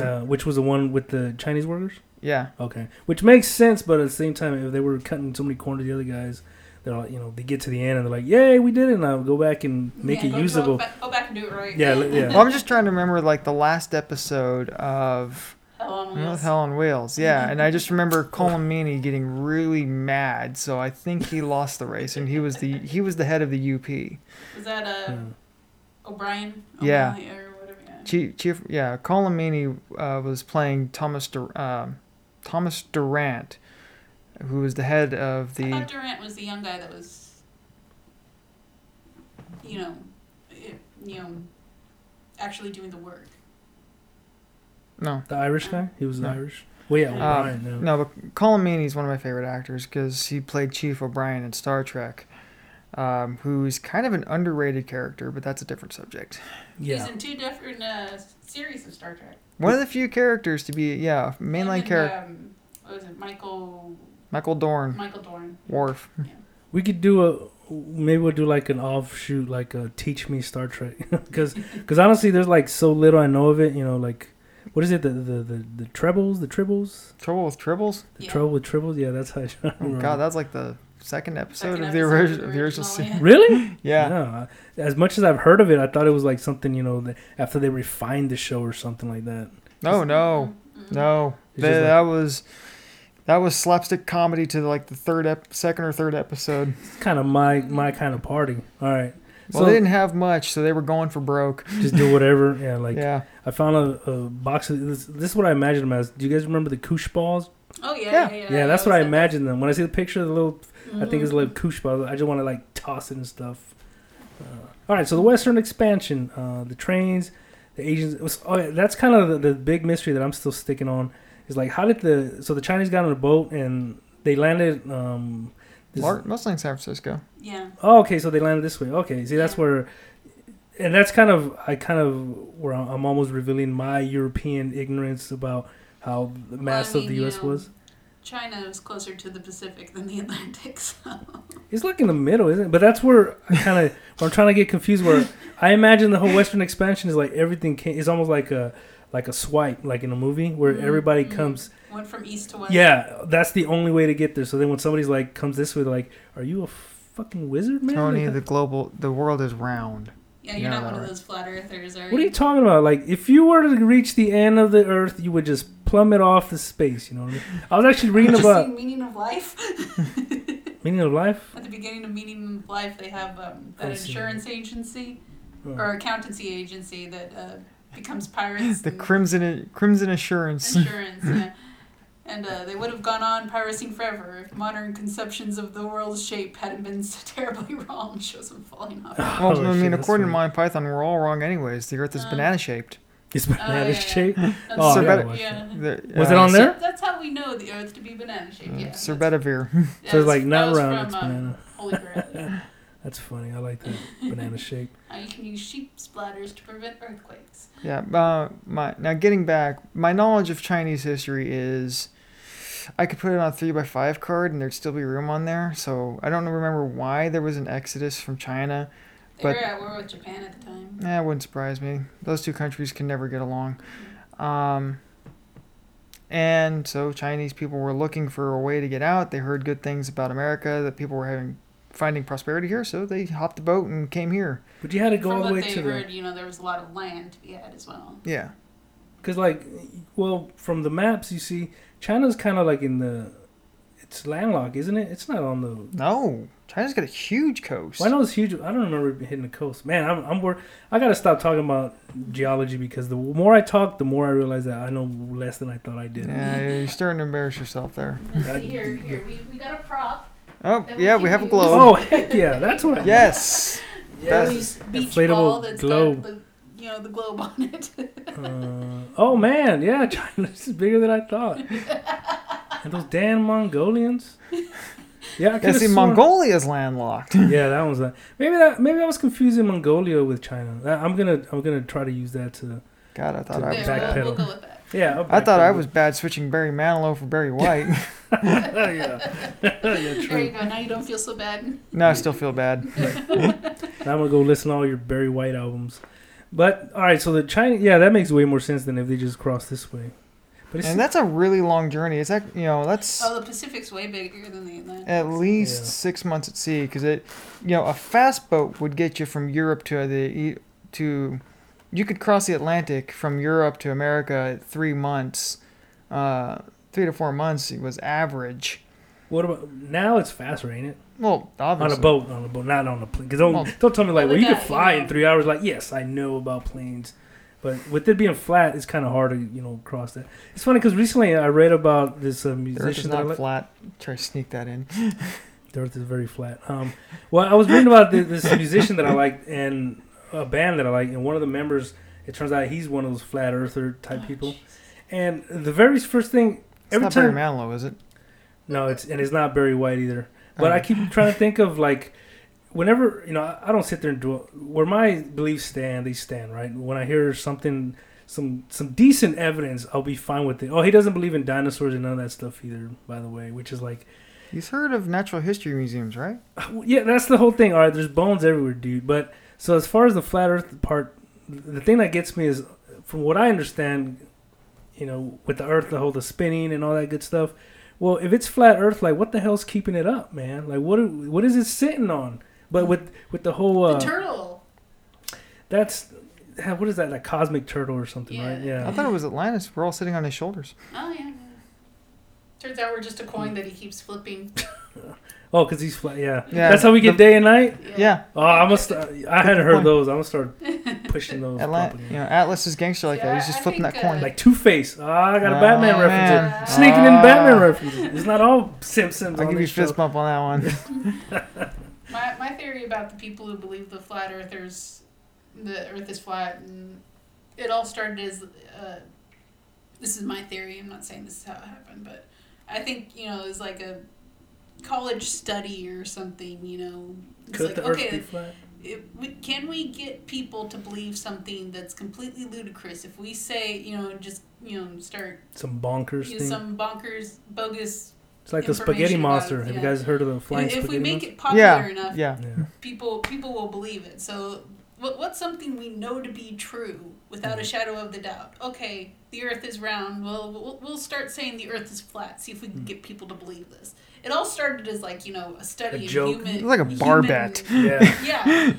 uh, which was the one with the Chinese workers. Yeah. Okay, which makes sense, but at the same time, if they were cutting so many corners, the other guys, they're like, you know, they get to the end and they're like, "Yay, we did it!" Now go back and make Yeah, it go- usable. Go back, go back and do it right. Yeah, yeah. Well, I'm just trying to remember like the last episode of Hell on wheels. Hell on Wheels. Yeah, and I just remember Colin Meaney getting really mad, so I think he lost the race, and he was the he was the head of the UP. Was that uh, Yeah. O'Brien? Yeah. O'Malley Or whatever. Yeah. Chief, Chief yeah, Colin Meaney uh, was playing Thomas Dur- um Thomas Durant, who was the head of I the thought Durant was the young guy that was, you know, you know, actually doing the work. no. The Irish guy, he was No. Irish. Well, yeah, Um, O'Brien. yeah. No, but Colin Meaney's one of my favorite actors because he played Chief O'Brien in Star Trek, um, who's kind of an underrated character, but that's a different subject. yeah. He's in two different uh, series of Star Trek. One of the few characters to be, yeah, mainline character, Um, what was it? Michael Michael Dorn, Michael Dorn. Worf. Yeah. We could do a maybe we'll do like an offshoot, like a teach me Star Trek, because because honestly, there's like so little I know of it. You know, like what is it? The the the, the trebles, the tribbles, Trouble with Tribbles? the Yeah. trouble with tribbles. Yeah, that's how. I Oh, remember. God, that's like the second episode Second of the, episode of the of the original original, series. yeah. Really? Yeah. No, as much as I've heard of it, I thought it was like something you know that after they refined the show or something like that. No, no, Mhm. no. That, like- that was that was slapstick comedy to like the third ep- second or third episode. It's kind of my my kind of party. All right, Well, so they didn't have much, so they were going for broke. just do whatever. Yeah, like yeah. I found a, a box of this. This is what I imagined them as. Do you guys remember the koosh balls? Oh yeah, Yeah. yeah, yeah. Yeah, that's I what I always imagined them. When I see the picture of the little I think it's a little koosh ball. I just want to like toss it and stuff. Uh, all right, so the Western expansion, uh, the trains, the Asians. Was, oh, yeah, that's kind of the, the big mystery that I'm still sticking on. Is like how did the so the Chinese got on a boat and they landed. Um, this, Lar- mostly in San Francisco. Yeah. oh, okay, so they landed this way. Okay, see that's where, and that's kind of I kind of where I'm almost revealing my European ignorance about how the Well, I mass of mean, the you U.S. know, was. China is closer to the Pacific than the Atlantic, so It's like in the middle, isn't it? But that's where I kind of I'm trying to get confused. Where I imagine the whole Western expansion is like everything came, is almost like a like a swipe, like in a movie where Mhm, everybody mhm. comes. went from east to west. Yeah, that's the only way to get there. So then when somebody's like comes this way, like, "Are you a fucking wizard, man?" Tony, Like, the global, the world is round. Yeah, you're Yeah, not one of those flat earthers, are you? what are you talking about? Like, if you were to reach the end of the Earth, you would just plummet off the space. You know what I mean? I was actually reading Just about Meaning of Life. meaning of life. At the beginning of Meaning of Life, they have um, that insurance agency Oh. or accountancy agency that uh, becomes pirates. The Crimson Crimson Assurance. insurance. yeah. And uh, they would have gone on pirating forever if modern conceptions of the world's shape hadn't been so terribly wrong. Shows them falling off. Well, Oh, I mean, that's according to funny. Monty Python, we're all wrong anyways. The Earth is Uh, banana shaped. It's banana yeah, yeah. shape. That's- Oh, I Sir gotta yeah. that. The- Was it uh, on there? That's how we know the Earth to be banana shaped. Yeah. Sir that's- Bedivere. yeah, So it's that's- like that not round, from, it's um, banana. Holy Grail. That's funny. I like that banana shape. Uh, you can use sheep's bladders to prevent earthquakes. Yeah. Uh, my now getting back, my knowledge of Chinese history is, I could put it on a three by five card and there'd still be room on there. So I don't remember why there was an exodus from China. They But- were at war with Japan at the time. Eh, it wouldn't surprise me. Those two countries can never get along. Um, and so Chinese people were looking for a way to get out. They heard good things about America, that people were having finding prosperity here, so they hopped the boat and came here. But you had to go From all the way to heard, the you know, there was a lot of land to be had as well. Yeah. because like, well, from the maps you see, China's kind of like in the, it's landlocked, isn't it? It's not on the. No, China's got a huge coast. Well, I know it's huge. I don't remember hitting the coast. Man, I'm I'm wor- I gotta stop talking about geology because the more I talk, the more I realize that I know less than I thought I did. Yeah, you're starting to embarrass yourself there. And That- see here, here, we, we got a prop. Oh, yeah, we we have a globe. Oh heck yeah, that's what. I Yes. Yes. Louis beach Inflatable ball that's globe. got the, you know, the globe on it. Uh, oh man, yeah, China is bigger than I thought. and those damn Mongolians. Yeah, I Yeah, could see, Mongolia's landlocked. Yeah, that was that. Maybe that. Maybe I was confusing Mongolia with China. I'm gonna. I'm gonna try to use that to. God, I thought I was. bad. we'll, we'll go with that. Yeah. I'll thought I was bad switching Barry Manilow for Barry White. yeah. yeah. There you go. Now you don't feel so bad. no, I still feel bad. Now I'm gonna go listen to all your Barry White albums. But all right, so the China. Yeah, that makes way more sense than if they just cross this way. But it's And that's a really long journey. It's that you know that's Oh, the Pacific's way bigger than the Atlantic. at least Yeah. six months at sea because it, you know, a fast boat would get you from Europe to the e- to, you could cross the Atlantic from Europe to America at three months, uh, three to four months was average. what about now? It's faster, ain't it? Well, On a boat, on a boat, not on a plane. Because don't Well- don't tell me like, Well, well, you they can fly in three hours. Like, yes, I know about planes, but with it being flat, it's kind of hard to you know cross that. It's funny because recently I read about this uh, The Earth is musician that not like. flat. Try to sneak that in. The Earth is very flat. Um, well, I was reading about th- this musician that I like and a band that I like, and one of the members. It turns out he's one of those flat earther type oh, people. And the very first thing, It's every not time, Barry Manilow, is it? no, it's and it's not Barry White either. But Oh. I keep trying to think of like, whenever you know, I, don't sit there and do where my beliefs stand. They stand right. When I hear something, some some decent evidence, I'll be fine with it. Oh, he doesn't believe in dinosaurs and none of that stuff either. By the way, which is like, You've heard of natural history museums, right? Uh, yeah, that's the whole thing. All right, there's bones everywhere, dude. But so as far as the flat Earth part, the thing that gets me is, from what I understand, you know, with the Earth, the whole the spinning and all that good stuff. Well, if it's flat Earth, like what the hell's keeping it up, man? Like what what is it sitting on? But with with the whole the uh, turtle. that's what is that? Like cosmic turtle or something, right? Yeah. I thought it was Atlantis. We're all sitting on his shoulders. Oh yeah. Yeah. Turns out we're just a coin that he keeps flipping. Oh, cause he's flat. Yeah. Yeah, That's how we get the- day and night. Yeah, Oh, I must. Uh, I hadn't heard those. I'm gonna start pushing those. Atla- you know, Atlas is gangster like that. He's just I flipping think, that coin. uh, Like Two Face. Ah, I got a Oh, Batman reference. man. in. Sneaking in Ah. Batman references. It's not all Simpsons. I'll on give you this show. fist bump on that one. My, my theory about the people who believe the flat earthers, the earth is flat, and it all started as, uh, this is my theory, I'm not saying this is how it happened, but I think, you know, it was like a college study or something, you know. It's Could like, the Earth okay, be flat? if we, can we get people to believe something that's completely ludicrous? If we say, you know, just, you know, start Some bonkers you know, thing. some bonkers, bogus. it's like the spaghetti monster. it, Have you guys heard of the flying If, if spaghetti we make monster? it popular yeah, enough, yeah. Yeah. people people will believe it. So what what's something we know to be true without a Mhm. shadow of the doubt? Okay, the Earth is round. Well, we'll, we'll start saying the Earth is flat. See if we can Mhm. get people to believe this. It all started as like you know a study A in joke. human, Like a bar human- bet. Yeah. Yeah,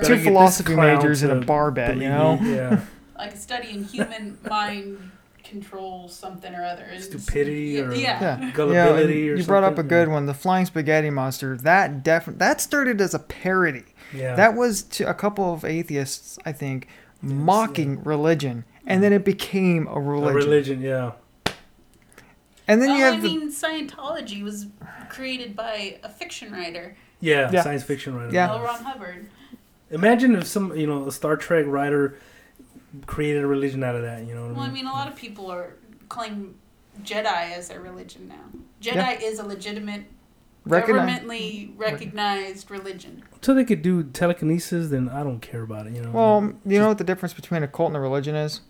Two philosophy majors and a to bar bet, you know? Yeah. like a study in human mind control something or other. And it's- Stupidity yeah, or- yeah. Yeah. Yeah, Gullibility and or you brought up a something. good one, the flying spaghetti monster. That def- that started as a parody. Yeah. That was to a couple of atheists, I think, mocking religion, and then it became a religion. a religion. religion. Yeah. And then well, you have I the mean, Scientology was created by a fiction writer, Yeah. Yeah. Science fiction writer. Yeah. L. Ron Hubbard. Imagine if some, you know, a Star Trek writer created a religion out of that. You know what Well, I I mean? mean, a lot of people are claim Jedi as their religion now. Jedi is a legitimate, recognize. governmentally recognized religion. Until they could do telekinesis, then I don't care about it. You know. Well, you know what the difference between a cult and a religion is?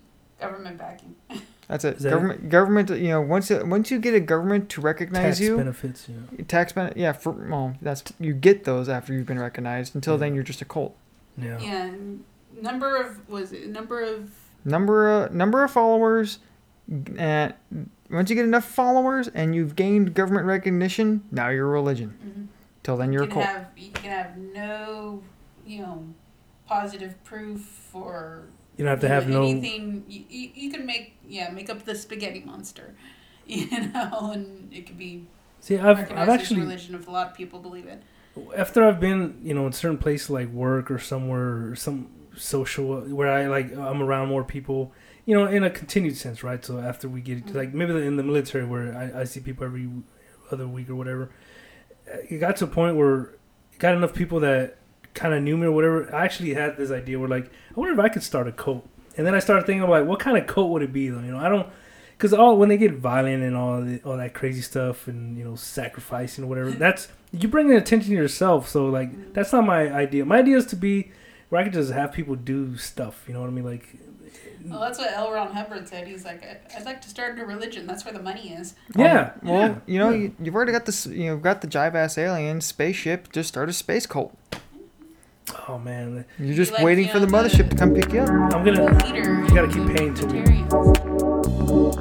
Government backing. That's it. Is that it? government, government. You know, once it, once you get a government to recognize you. tax you, benefits. Yeah. tax ben- yeah, for well, that's you get those after you've been recognized. Until then, you're just a cult. Yeah. Yeah. number of was it number of Number of number of followers, and once you get enough followers and you've gained government recognition, now you're a religion. mhm. Till then, you're you a cult. have you can have no you know positive proof or You don't have to you know, have no. anything. You, you, you can make yeah make up the spaghetti monster, you know, and it could be See, I've I've actually religion if a lot of people believe it. after I've been, you know, in certain places like work or somewhere or some social where I like I'm around more people, you know, in a continued sense, right? So after we get like maybe in the military where I, I see people every other week or whatever, it got to a point where it got enough people that kind of knew me or whatever. I actually had this idea where like I wonder if I could start a cult, and then I started thinking about like what kind of cult would it be though? You know, I don't. because all when they get violent and all the, all that crazy stuff and you know sacrificing or whatever, that's you bring the attention to yourself. So like Mhm. that's not my idea. My idea is to be where I could just have people do stuff. You know what I mean? Like Well, that's what L. Ron Hubbard said. He's like, "I- I'd like to start a religion. That's where the money is. yeah, Um, well, yeah, you know, yeah. you, you've already got this. You know, got the jive ass alien spaceship. Just start a space cult. Oh man, You're just like, waiting you for the know, the- mothership to come pick you up. I'm gayonna. The leader. You gotta keep paying to me. Libertarians.